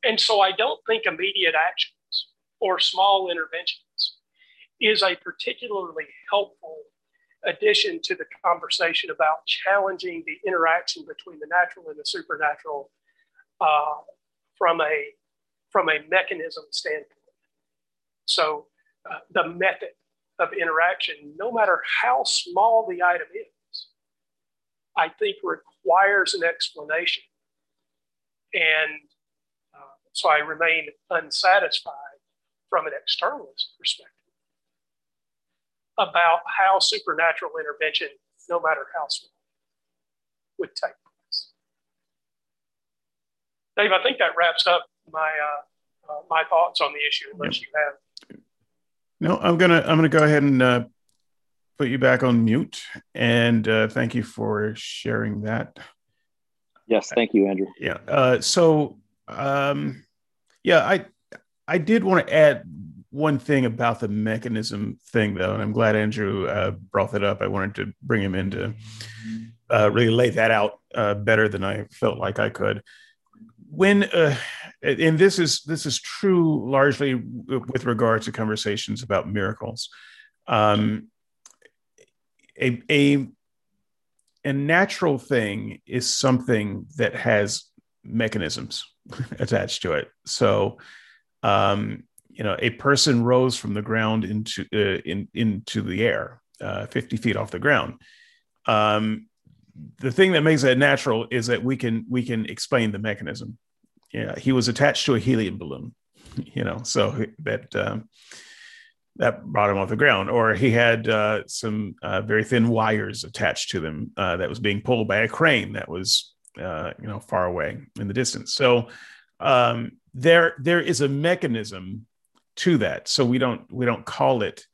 And so I don't think immediate actions or small interventions is a particularly helpful addition to the conversation about challenging the interaction between the natural and the supernatural uh, from a from a mechanism standpoint. So uh, the method of interaction, no matter how small the item is, I think requires an explanation. And uh, so I remain unsatisfied from an externalist perspective about how supernatural intervention, no matter how small, would take place. Dave, I think that wraps up my uh, uh, my thoughts on the issue. Unless yep. you have. No, I'm gonna I'm gonna go ahead and uh, put you back on mute, and uh, thank you for sharing that. Yes, thank you, Andrew. Yeah. Uh, so, um, yeah, I I did want to add one thing about the mechanism thing, though, and I'm glad Andrew uh, brought that up. I wanted to bring him in to uh, really lay that out uh, better than I felt like I could. When uh, and this is this is true largely with regard to conversations about miracles. Um, a, a a natural thing is something that has mechanisms attached to it. So um, you know, a person rose from the ground into uh, in, into the air, uh, 50 feet off the ground. Um, the thing that makes that natural is that we can we can explain the mechanism. Yeah, he was attached to a helium balloon, you know, so that um, that brought him off the ground, or he had uh, some uh, very thin wires attached to them uh, that was being pulled by a crane that was, uh, you know, far away in the distance. So um, there, there is a mechanism to that. So we don't, we don't call it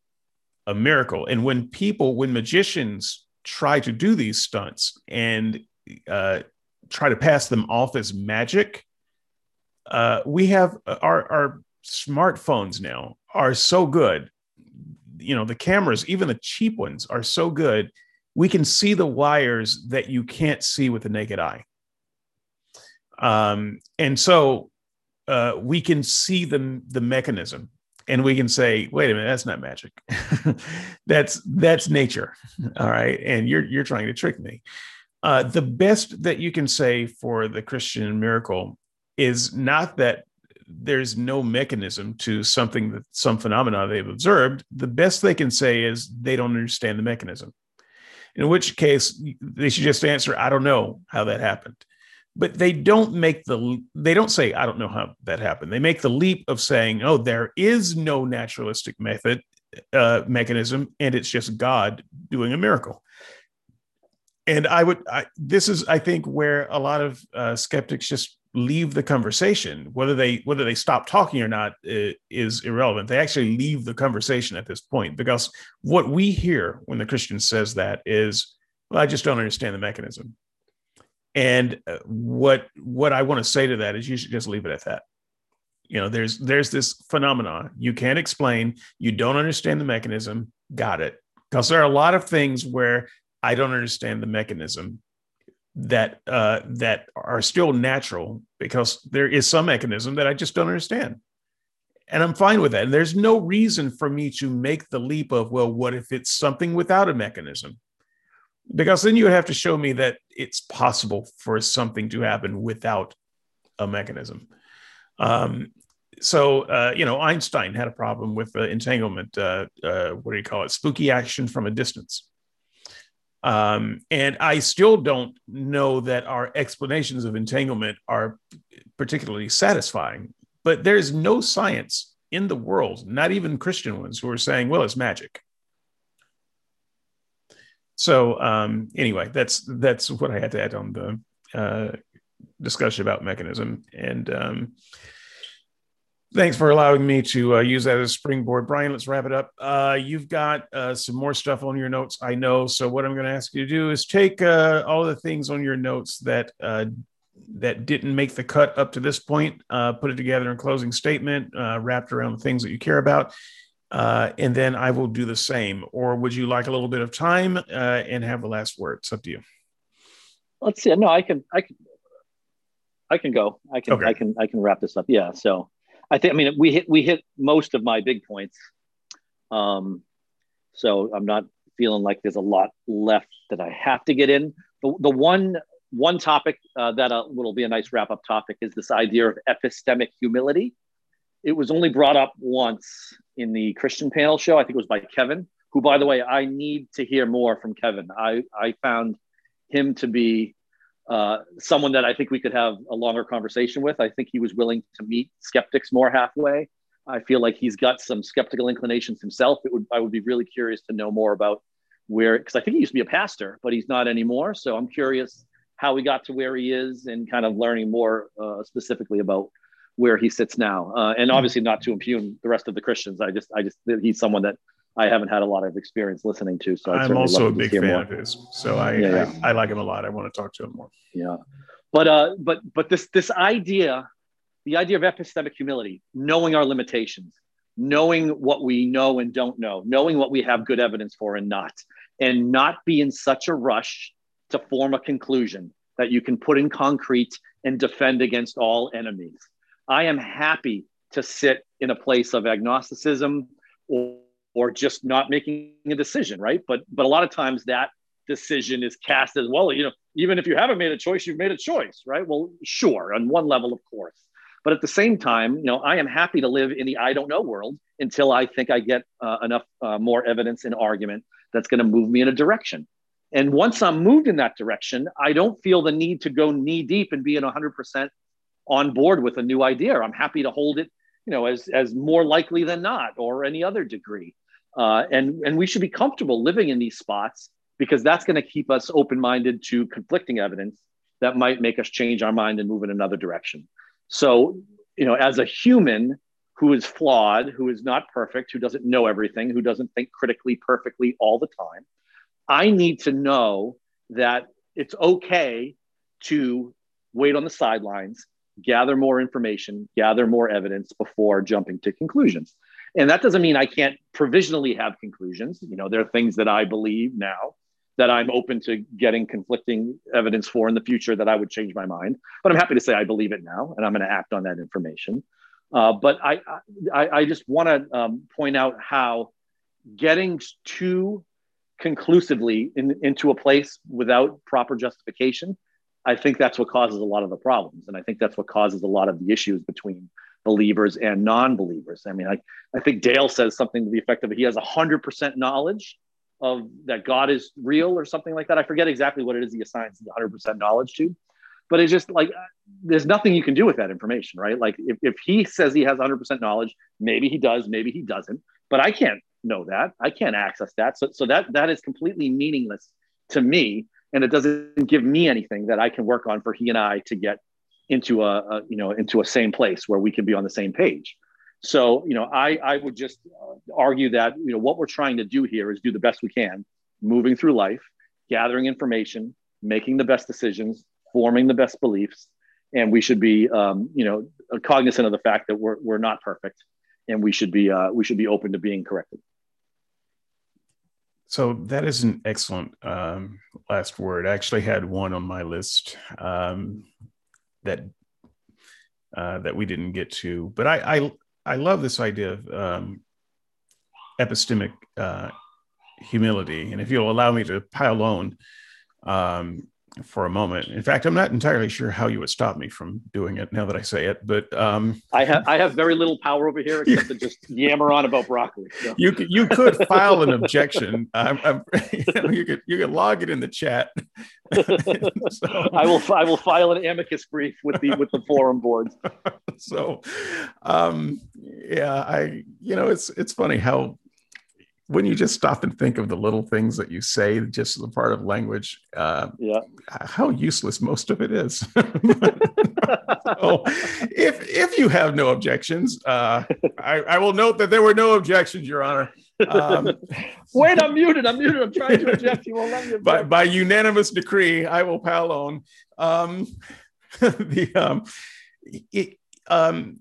a miracle. And when people, when magicians try to do these stunts and uh, try to pass them off as magic, uh, we have our, our smartphones now are so good. You know, the cameras, even the cheap ones, are so good. We can see the wires that you can't see with the naked eye. Um, and so uh, we can see the, the mechanism and we can say, wait a minute, that's not magic. that's that's nature. All right. And you're you're trying to trick me. Uh, the best that you can say for the Christian miracle is not that there's no mechanism to something that some phenomena they've observed. The best they can say is they don't understand the mechanism. In which case, they should just answer, I don't know how that happened. But they don't make the, they don't say, I don't know how that happened. They make the leap of saying, oh, there is no naturalistic method, uh, mechanism, and it's just God doing a miracle. And I would, I, this is, I think, where a lot of uh, skeptics just leave the conversation. Whether they whether they stop talking or not uh, is irrelevant. They actually leave the conversation at this point because what we hear when the christian says that is well i just don't understand the mechanism and uh, what what i want to say to that is you should just leave it at that you know there's there's this phenomenon you can't explain you don't understand the mechanism got it because there are a lot of things where i don't understand the mechanism that uh, that are still natural because there is some mechanism that I just don't understand. And I'm fine with that. And there's no reason for me to make the leap of, well, what if it's something without a mechanism? Because then you would have to show me that it's possible for something to happen without a mechanism. Um, so, uh, you know, Einstein had a problem with uh, entanglement. Uh, uh what do you call it? Spooky action from a distance. Um, and I still don't know that our explanations of entanglement are particularly satisfying. But there's no science in the world, not even Christian ones, who are saying, well, it's magic. So um, anyway, that's that's what I had to add on the uh, discussion about mechanism. And um, Thanks for allowing me to uh, use that as a springboard. Brian, let's wrap it up. Uh, you've got uh, some more stuff on your notes, I know. So, what I'm going to ask you to do is take uh, all the things on your notes that uh, that didn't make the cut up to this point, uh, put it together in closing statement, wrapped around the things that you care about, and then I will do the same. Or would you like a little bit of time uh, and have the last word? It's up to you. Let's see. No, I can. I can. I can go. I can. Okay. I can. I can wrap this up. Yeah. So. I think I mean we hit we hit most of my big points. Um, so I'm not feeling like there's a lot left that I have to get in. The, the one one topic uh, that uh, will be a nice wrap up topic is this idea of epistemic humility. It was only brought up once in the Christian panel show. I think it was by Kevin, who, by the way, I need to hear more from Kevin. I, I found him to be uh, someone that I think we could have a longer conversation with. I think he was willing to meet skeptics more halfway. I feel like he's got some skeptical inclinations himself. It would I would be really curious to know more about where because I think he used to be a pastor, but he's not anymore. So I'm curious how he got to where he is and kind of learning more uh, specifically about where he sits now. Uh, and obviously not to impugn the rest of the Christians. I just I just he's someone that I haven't had a lot of experience listening to. So i am also a big fan more. of his. So I, yeah, yeah. I, I like him a lot. I want to talk to him more. Yeah, but uh, but but this this idea, the idea of epistemic humility, knowing our limitations, knowing what we know and don't know, knowing what we have good evidence for and not, and not be in such a rush to form a conclusion that you can put in concrete and defend against all enemies. I am happy to sit in a place of agnosticism or or just not making a decision, right? But but a lot of times that decision is cast as well. You know, even if you haven't made a choice, you've made a choice, right? Well, sure, on one level, of course. But at the same time, you know, I am happy to live in the I don't know world until I think I get uh, enough uh, more evidence and argument that's going to move me in a direction. And once I'm moved in that direction, I don't feel the need to go knee deep and be in 100% on board with a new idea. I'm happy to hold it you know, as as more likely than not, or any other degree. Uh, and and we should be comfortable living in these spots because that's going to keep us open minded to conflicting evidence that might make us change our mind and move in another direction. So, you know, as a human who is flawed, who is not perfect, who doesn't know everything, who doesn't think critically perfectly all the time, I need to know that it's okay to wait on the sidelines, gather more information, gather more evidence before jumping to conclusions. And that doesn't mean I can't provisionally have conclusions. You know, there are things that I believe now that I'm open to getting conflicting evidence for in the future that I would change my mind. But I'm happy to say I believe it now, and I'm going to act on that information. Uh, but I, I, I just want to um, point out how getting too conclusively in, into a place without proper justification, I think that's what causes a lot of the problems, and I think that's what causes a lot of the issues between believers and non-believers. I mean, I, I think Dale says something to the effect of he has hundred percent knowledge of that God is real or something like that. I forget exactly what it is he assigns 100% knowledge to, but it's just like there's nothing you can do with that information, right? Like if, if he says he has 100% knowledge, maybe he does, maybe he doesn't, but I can't know that. I can't access that. So, so that that is completely meaningless to me, and it doesn't give me anything that I can work on for he and I to get into a, a you know into a same place where we can be on the same page. So, you know, I, I would just uh, argue that, you know, what we're trying to do here is do the best we can, moving through life, gathering information, making the best decisions, forming the best beliefs. And we should be, um, you know, cognizant of the fact that we're, we're not perfect and we should be, uh, we should be open to being corrected. So that is an excellent um, last word. I actually had one on my list um, that uh, that we didn't get to, but I, I I love this idea of um, epistemic uh, humility. And if you'll allow me to pile on um, for a moment. In fact, I'm not entirely sure how you would stop me from doing it now that I say it, but um, I have I have very little power over here except to just yammer on about broccoli. So. You could you could file an objection. I'm, I'm, you, know, you could you could log it in the chat. so, I will I will file an amicus brief with the with the forum boards. So, um, yeah, I you know it's it's funny how when you just stop and think of the little things that you say, just as a part of language, uh, yeah, how useless most of it is. so, if if you have no objections, uh, I, I, will note that there were no objections, Your Honor. Um, Wait, I'm muted. I'm muted. I'm trying to object. You won't let me. Object. By, by unanimous decree, I will pal on. Um, the um, it, um,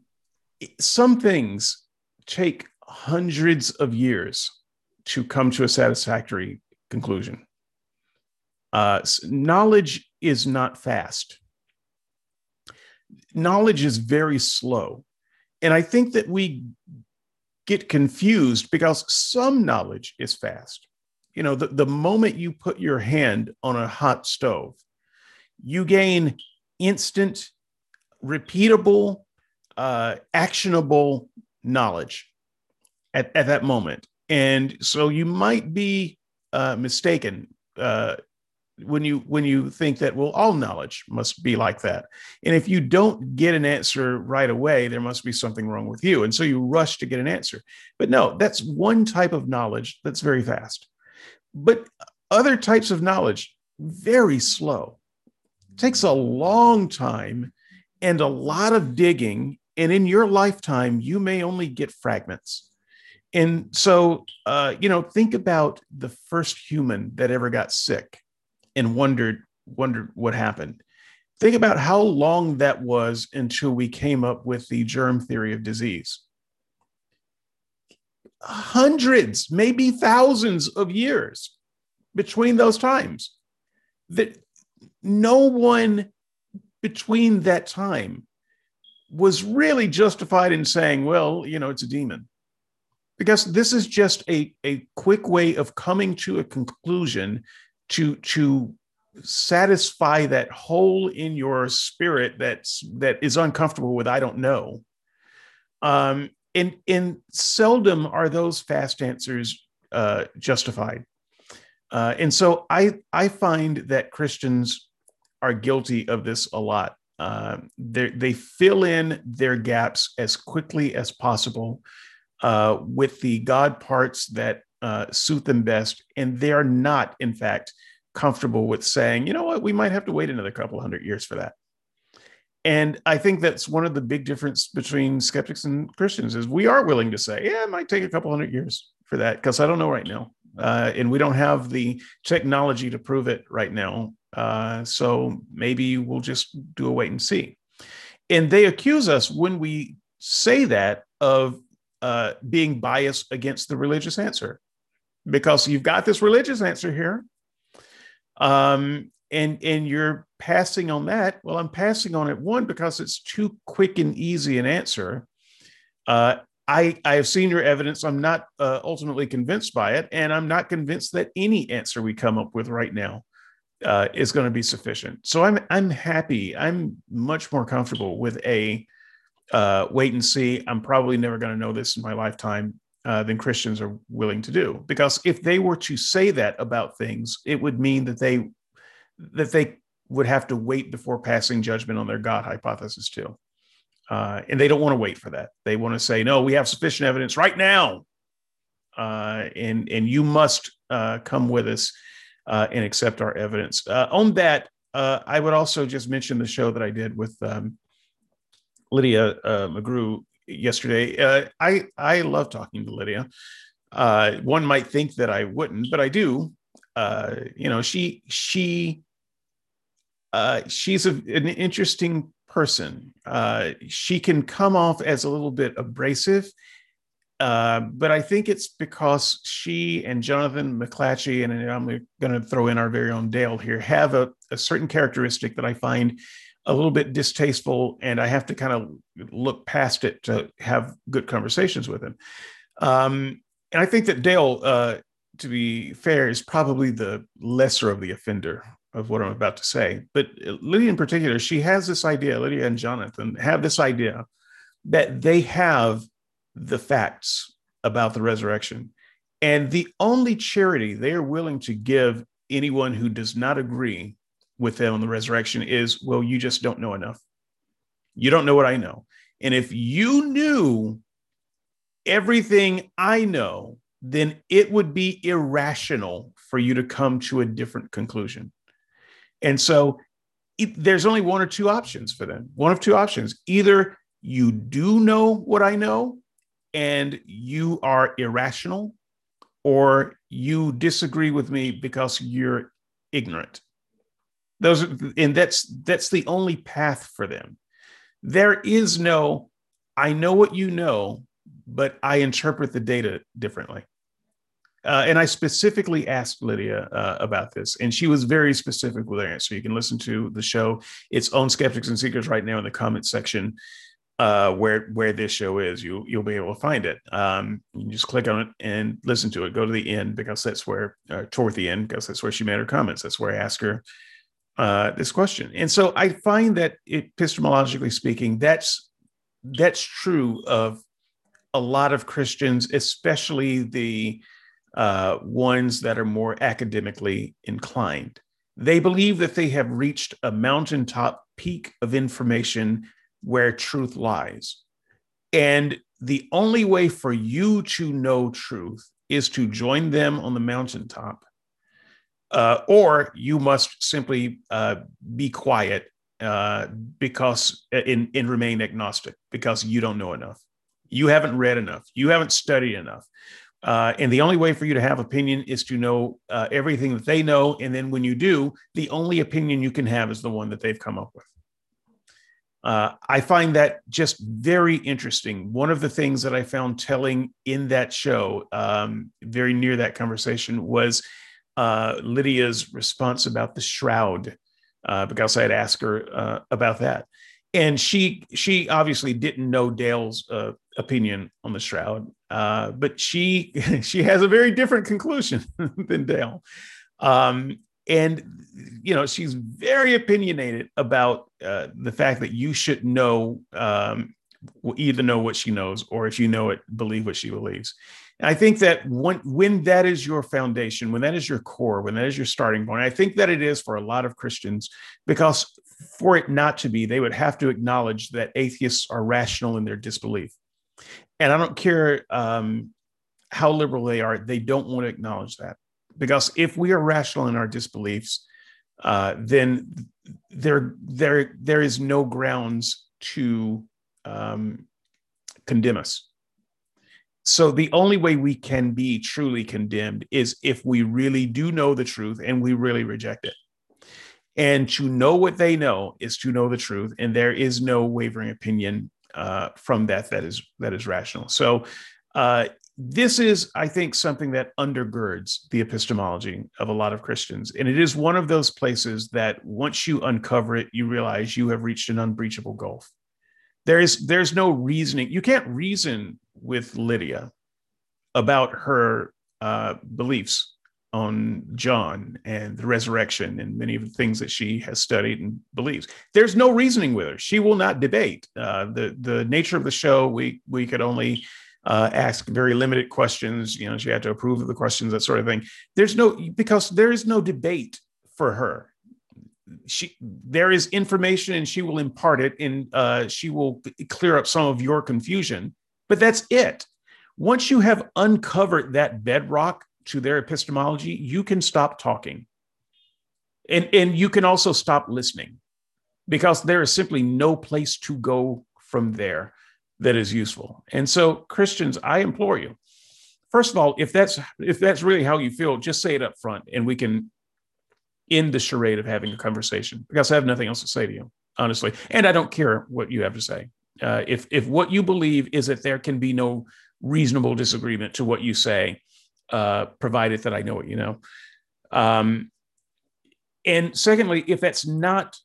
some things take hundreds of years to come to a satisfactory conclusion. Uh, knowledge is not fast. Knowledge is very slow. And I think that we get confused because some knowledge is fast. You know, the, the moment you put your hand on a hot stove, you gain instant, repeatable, uh, actionable knowledge at, at that moment. And so you might be uh, mistaken uh, when you when you think that well all knowledge must be like that. And if you don't get an answer right away there must be something wrong with you. And so you rush to get an answer. But no that's one type of knowledge that's very fast but other types of knowledge very slow. It takes a long time and a lot of digging. And in your lifetime you may only get fragments and so, uh, you know, think about the first human that ever got sick and wondered wondered what happened. Think about how long that was until we came up with the germ theory of disease. Hundreds, maybe thousands of years between those times. That no one between that time was really justified in saying, well, you know, it's a demon because this is just a, a quick way of coming to a conclusion to to satisfy that hole in your spirit that's that is uncomfortable with i don't know. Um and and seldom are those fast answers uh justified. Uh and so i i find that christians are guilty of this a lot. Uh, they fill in their gaps as quickly as possible uh, with the God parts that uh, suit them best. And they are not, in fact, comfortable with saying, you know what, we might have to wait another couple hundred years for that. And I think that's one of the big difference between skeptics and Christians is we are willing to say, yeah, it might take a couple hundred years for that because I don't know right now. Uh, and we don't have the technology to prove it right now. Uh, so maybe we'll just do a wait and see. And they accuse us when we say that of uh, being biased against the religious answer because you've got this religious answer here. Um, and and you're passing on that. Well, I'm passing on it one because it's too quick and easy an answer. Uh, I I have seen your evidence. I'm not uh, ultimately convinced by it, and I'm not convinced that any answer we come up with right now uh, is going to be sufficient. So I'm I'm happy. I'm much more comfortable with a uh, wait and see. I'm probably never going to know this in my lifetime uh, than Christians are willing to do. Because if they were to say that about things, it would mean that they that they would have to wait before passing judgment on their God hypothesis too. Uh, and they don't want to wait for that. They want to say, no, we have sufficient evidence right now. Uh, and, and you must uh, come with us uh, and accept our evidence. Uh, on that, uh, I would also just mention the show that I did with um, Lydia McGrew yesterday. I, I love talking to Lydia. one might think that I wouldn't, but I do. you know, she, she, uh, she's a, an interesting person. Uh, she can come off as a little bit abrasive, uh, but I think it's because she and Jonathan McLatchie, and I'm going to throw in our very own Dale here, have a, a, certain characteristic that I find a little bit distasteful, and I have to kind of look past it to have good conversations with him. Um, and I think that Dale, uh, to be fair, is probably the lesser of the offender of what I'm about to say. But Lydia, in particular, she has this idea, Lydia and Jonathan have this idea that they have the facts about the resurrection. And the only charity they are willing to give anyone who does not agree with them on the resurrection is, well, you just don't know enough. You don't know what I know. And if you knew everything I know, then it would be irrational for you to come to a different conclusion. And so it, there's only one or two options for them. One of two options. Either you do know what I know and you are irrational, or you disagree with me because you're ignorant. Those and that's that's the only path for them. There is no I know what you know, but I interpret the data differently. Uh, and I specifically asked Lydia uh, about this, and she was very specific with her answer. You can listen to the show, its own skeptics and seekers, right now in the comments section, uh, where where this show is. You you'll be able to find it. Um, you just click on it and listen to it. Go to the end because that's where uh, toward the end because that's where she made her comments. That's where I asked her uh, this question. And so I find that epistemologically speaking, that's that's true of a lot of Christians, especially the uh, ones that are more academically inclined. They believe that they have reached a mountaintop peak of information where truth lies. And the only way for you to know truth is to join them on the mountaintop, uh, or you must simply uh, be quiet uh, because in and remain agnostic because you don't know enough. You haven't read enough. You haven't studied enough. Uh, and the only way for you to have opinion is to know uh, everything that they know. And then when you do, the only opinion you can have is the one that they've come up with. Uh, I find that just very interesting. One of the things that I found telling in that show, um, very near that conversation, was uh, Lydia's response about the shroud, uh, because I had asked her uh, about that. And she she obviously didn't know Dale's uh, opinion on the shroud, uh, but she she has a very different conclusion than Dale, um, and you know she's very opinionated about uh, the fact that you should know um, either know what she knows or if you know it, believe what she believes. And I think that when when that is your foundation, when that is your core, when that is your starting point, I think that it is for a lot of Christians because for it not to be, they would have to acknowledge that atheists are rational in their disbelief. And I don't care um, how liberal they are, they don't want to acknowledge that. Because if we are rational in our disbeliefs, uh, then there, there, there is no grounds to um, condemn us. So the only way we can be truly condemned is if we really do know the truth and we really reject it. And to know what they know is to know the truth, and there is no wavering opinion uh, from that that is that is rational. So uh, this is, I think, something that undergirds the epistemology of a lot of Christians, and it is one of those places that once you uncover it, you realize you have reached an unbreachable gulf. There is there's no reasoning. You can't reason with Lydia about her uh, beliefs on John and the resurrection and many of the things that she has studied and believes. There's no reasoning with her. She will not debate. Uh, the the nature of the show, we we could only uh, ask very limited questions. You know, she had to approve of the questions, that sort of thing. There's no because there is no debate for her. She there is information and she will impart it and uh, she will clear up some of your confusion, but that's it. Once you have uncovered that bedrock to their epistemology, you can stop talking. And, and you can also stop listening because there is simply no place to go from there that is useful. And so, Christians, I implore you, first of all, if that's if that's really how you feel, just say it up front and we can end the charade of having a conversation because I have nothing else to say to you, honestly. And I don't care what you have to say. Uh, if if what you believe is that there can be no reasonable disagreement to what you say, uh, provided that I know what you know. Um, and secondly, if that's not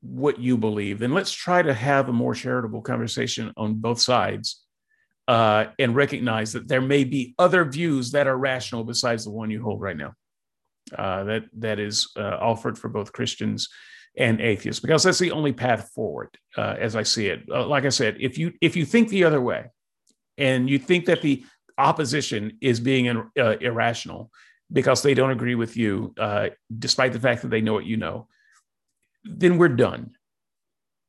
what you believe, then let's try to have a more charitable conversation on both sides uh, and recognize that there may be other views that are rational besides the one you hold right now. Uh, that that is uh, offered for both Christians and atheists, because that's the only path forward, uh, as I see it. Uh, like I said, if you if you think the other way, and you think that the opposition is being uh, irrational because they don't agree with you, uh, despite the fact that they know what you know, then we're done.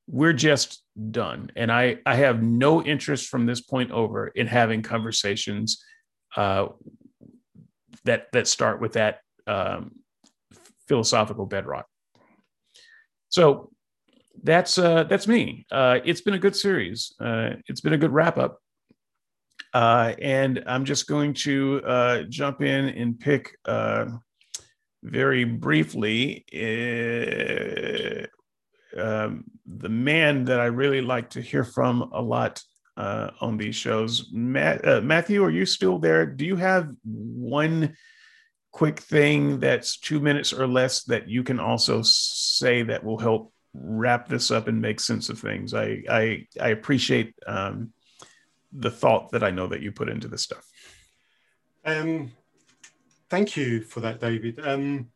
We're just done. And I, I have no interest from this point over in having conversations that that start with that um, philosophical bedrock. So that's uh, that's me. Uh, it's been a good series. Uh, it's been a good wrap up. Uh, and I'm just going to uh, jump in and pick uh, very briefly um, the man that I really like to hear from a lot on these shows. Matt, Matthew, are you still there? Do you have one quick thing that's two minutes or less that you can also say that will help wrap this up and make sense of things? I I, I appreciate. Um, the thought that I know that you put into this stuff. Um, thank you for that, David. Um,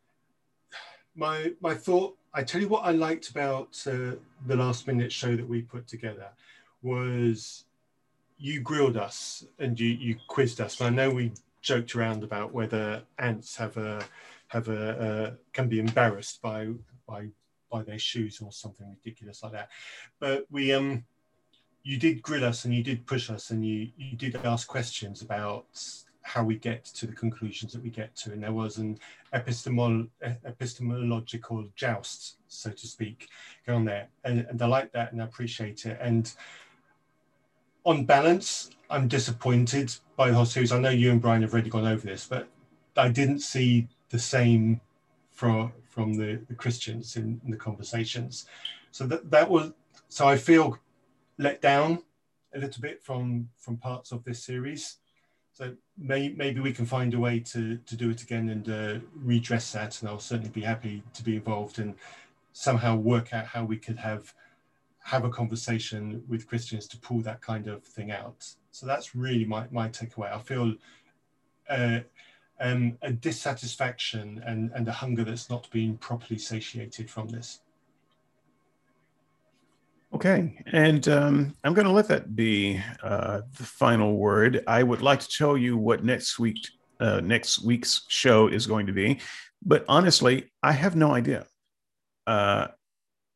my my thought. I tell you what I liked about uh, the last minute show that we put together was you grilled us and you you quizzed us. And I know we joked around about whether ants have a have a uh, can be embarrassed by by by their shoes or something ridiculous like that. But we um you did grill us and you did push us and you you did ask questions about how we get to the conclusions that we get to. And there was an epistemol epistemological joust so to speak going there. And, and i like that and i appreciate it. And on balance i'm disappointed by the whole series i know you and brian have already gone over this but i didn't see the same from from the, the christians in, in the conversations so that that was so i feel let down a little bit from from parts of this series. So may, maybe we can find a way to, to do it again and uh, redress that. And I'll certainly be happy to be involved and somehow work out how we could have have a conversation with Christians to pull that kind of thing out. So that's really my, my takeaway. I feel uh, um, a dissatisfaction and, and a hunger that's not being properly satiated from this. Okay, and um, I'm going to let that be uh, the final word. I would like to tell you what next week uh, next week's show is going to be, but honestly, I have no idea. Uh,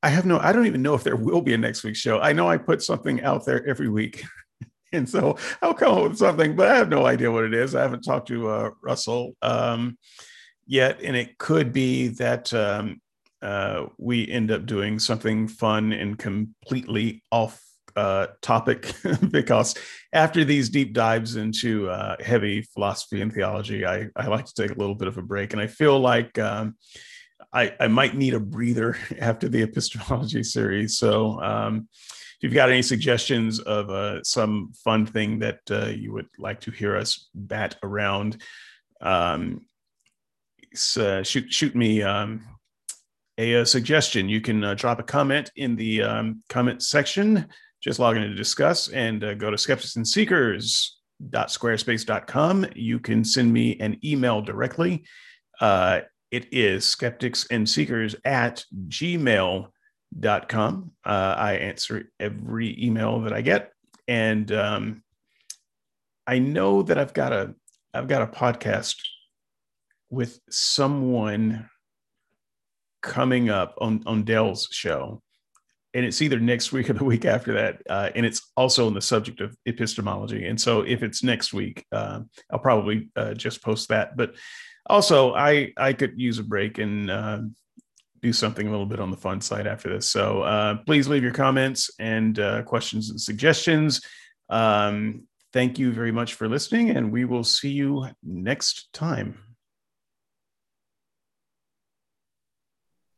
I have no, I don't even know if there will be a next week's show. I know I put something out there every week. and so I'll come up with something, but I have no idea what it is. I haven't talked to uh, Russell um, yet. And it could be that um, uh, we end up doing something fun and completely off uh, topic because after these deep dives into uh, heavy philosophy and theology, I, I like to take a little bit of a break. And I feel like um, I, I might need a breather after the epistemology series. So um, if you've got any suggestions of uh, some fun thing that uh, you would like to hear us bat around, um, uh, shoot shoot me um, a, a, suggestion. You can uh, drop a comment in the um, comment section. Just log in to Disqus and uh, go to skeptics and seekers you can send me an email directly uh, it is skeptics and seekers at gmail.com. Uh, I answer every email that I get. And um, I know that I've got a I've got a podcast with someone coming up on, on Dell's show. And it's either next week or the week after that. Uh, and it's also on the subject of epistemology. And so if it's next week, uh, I'll probably uh, just post that. But also i i could use a break and uh, do something a little bit on the fun side after this. So uh, please leave your comments and uh, questions and suggestions. Um, thank you very much for listening and we will see you next time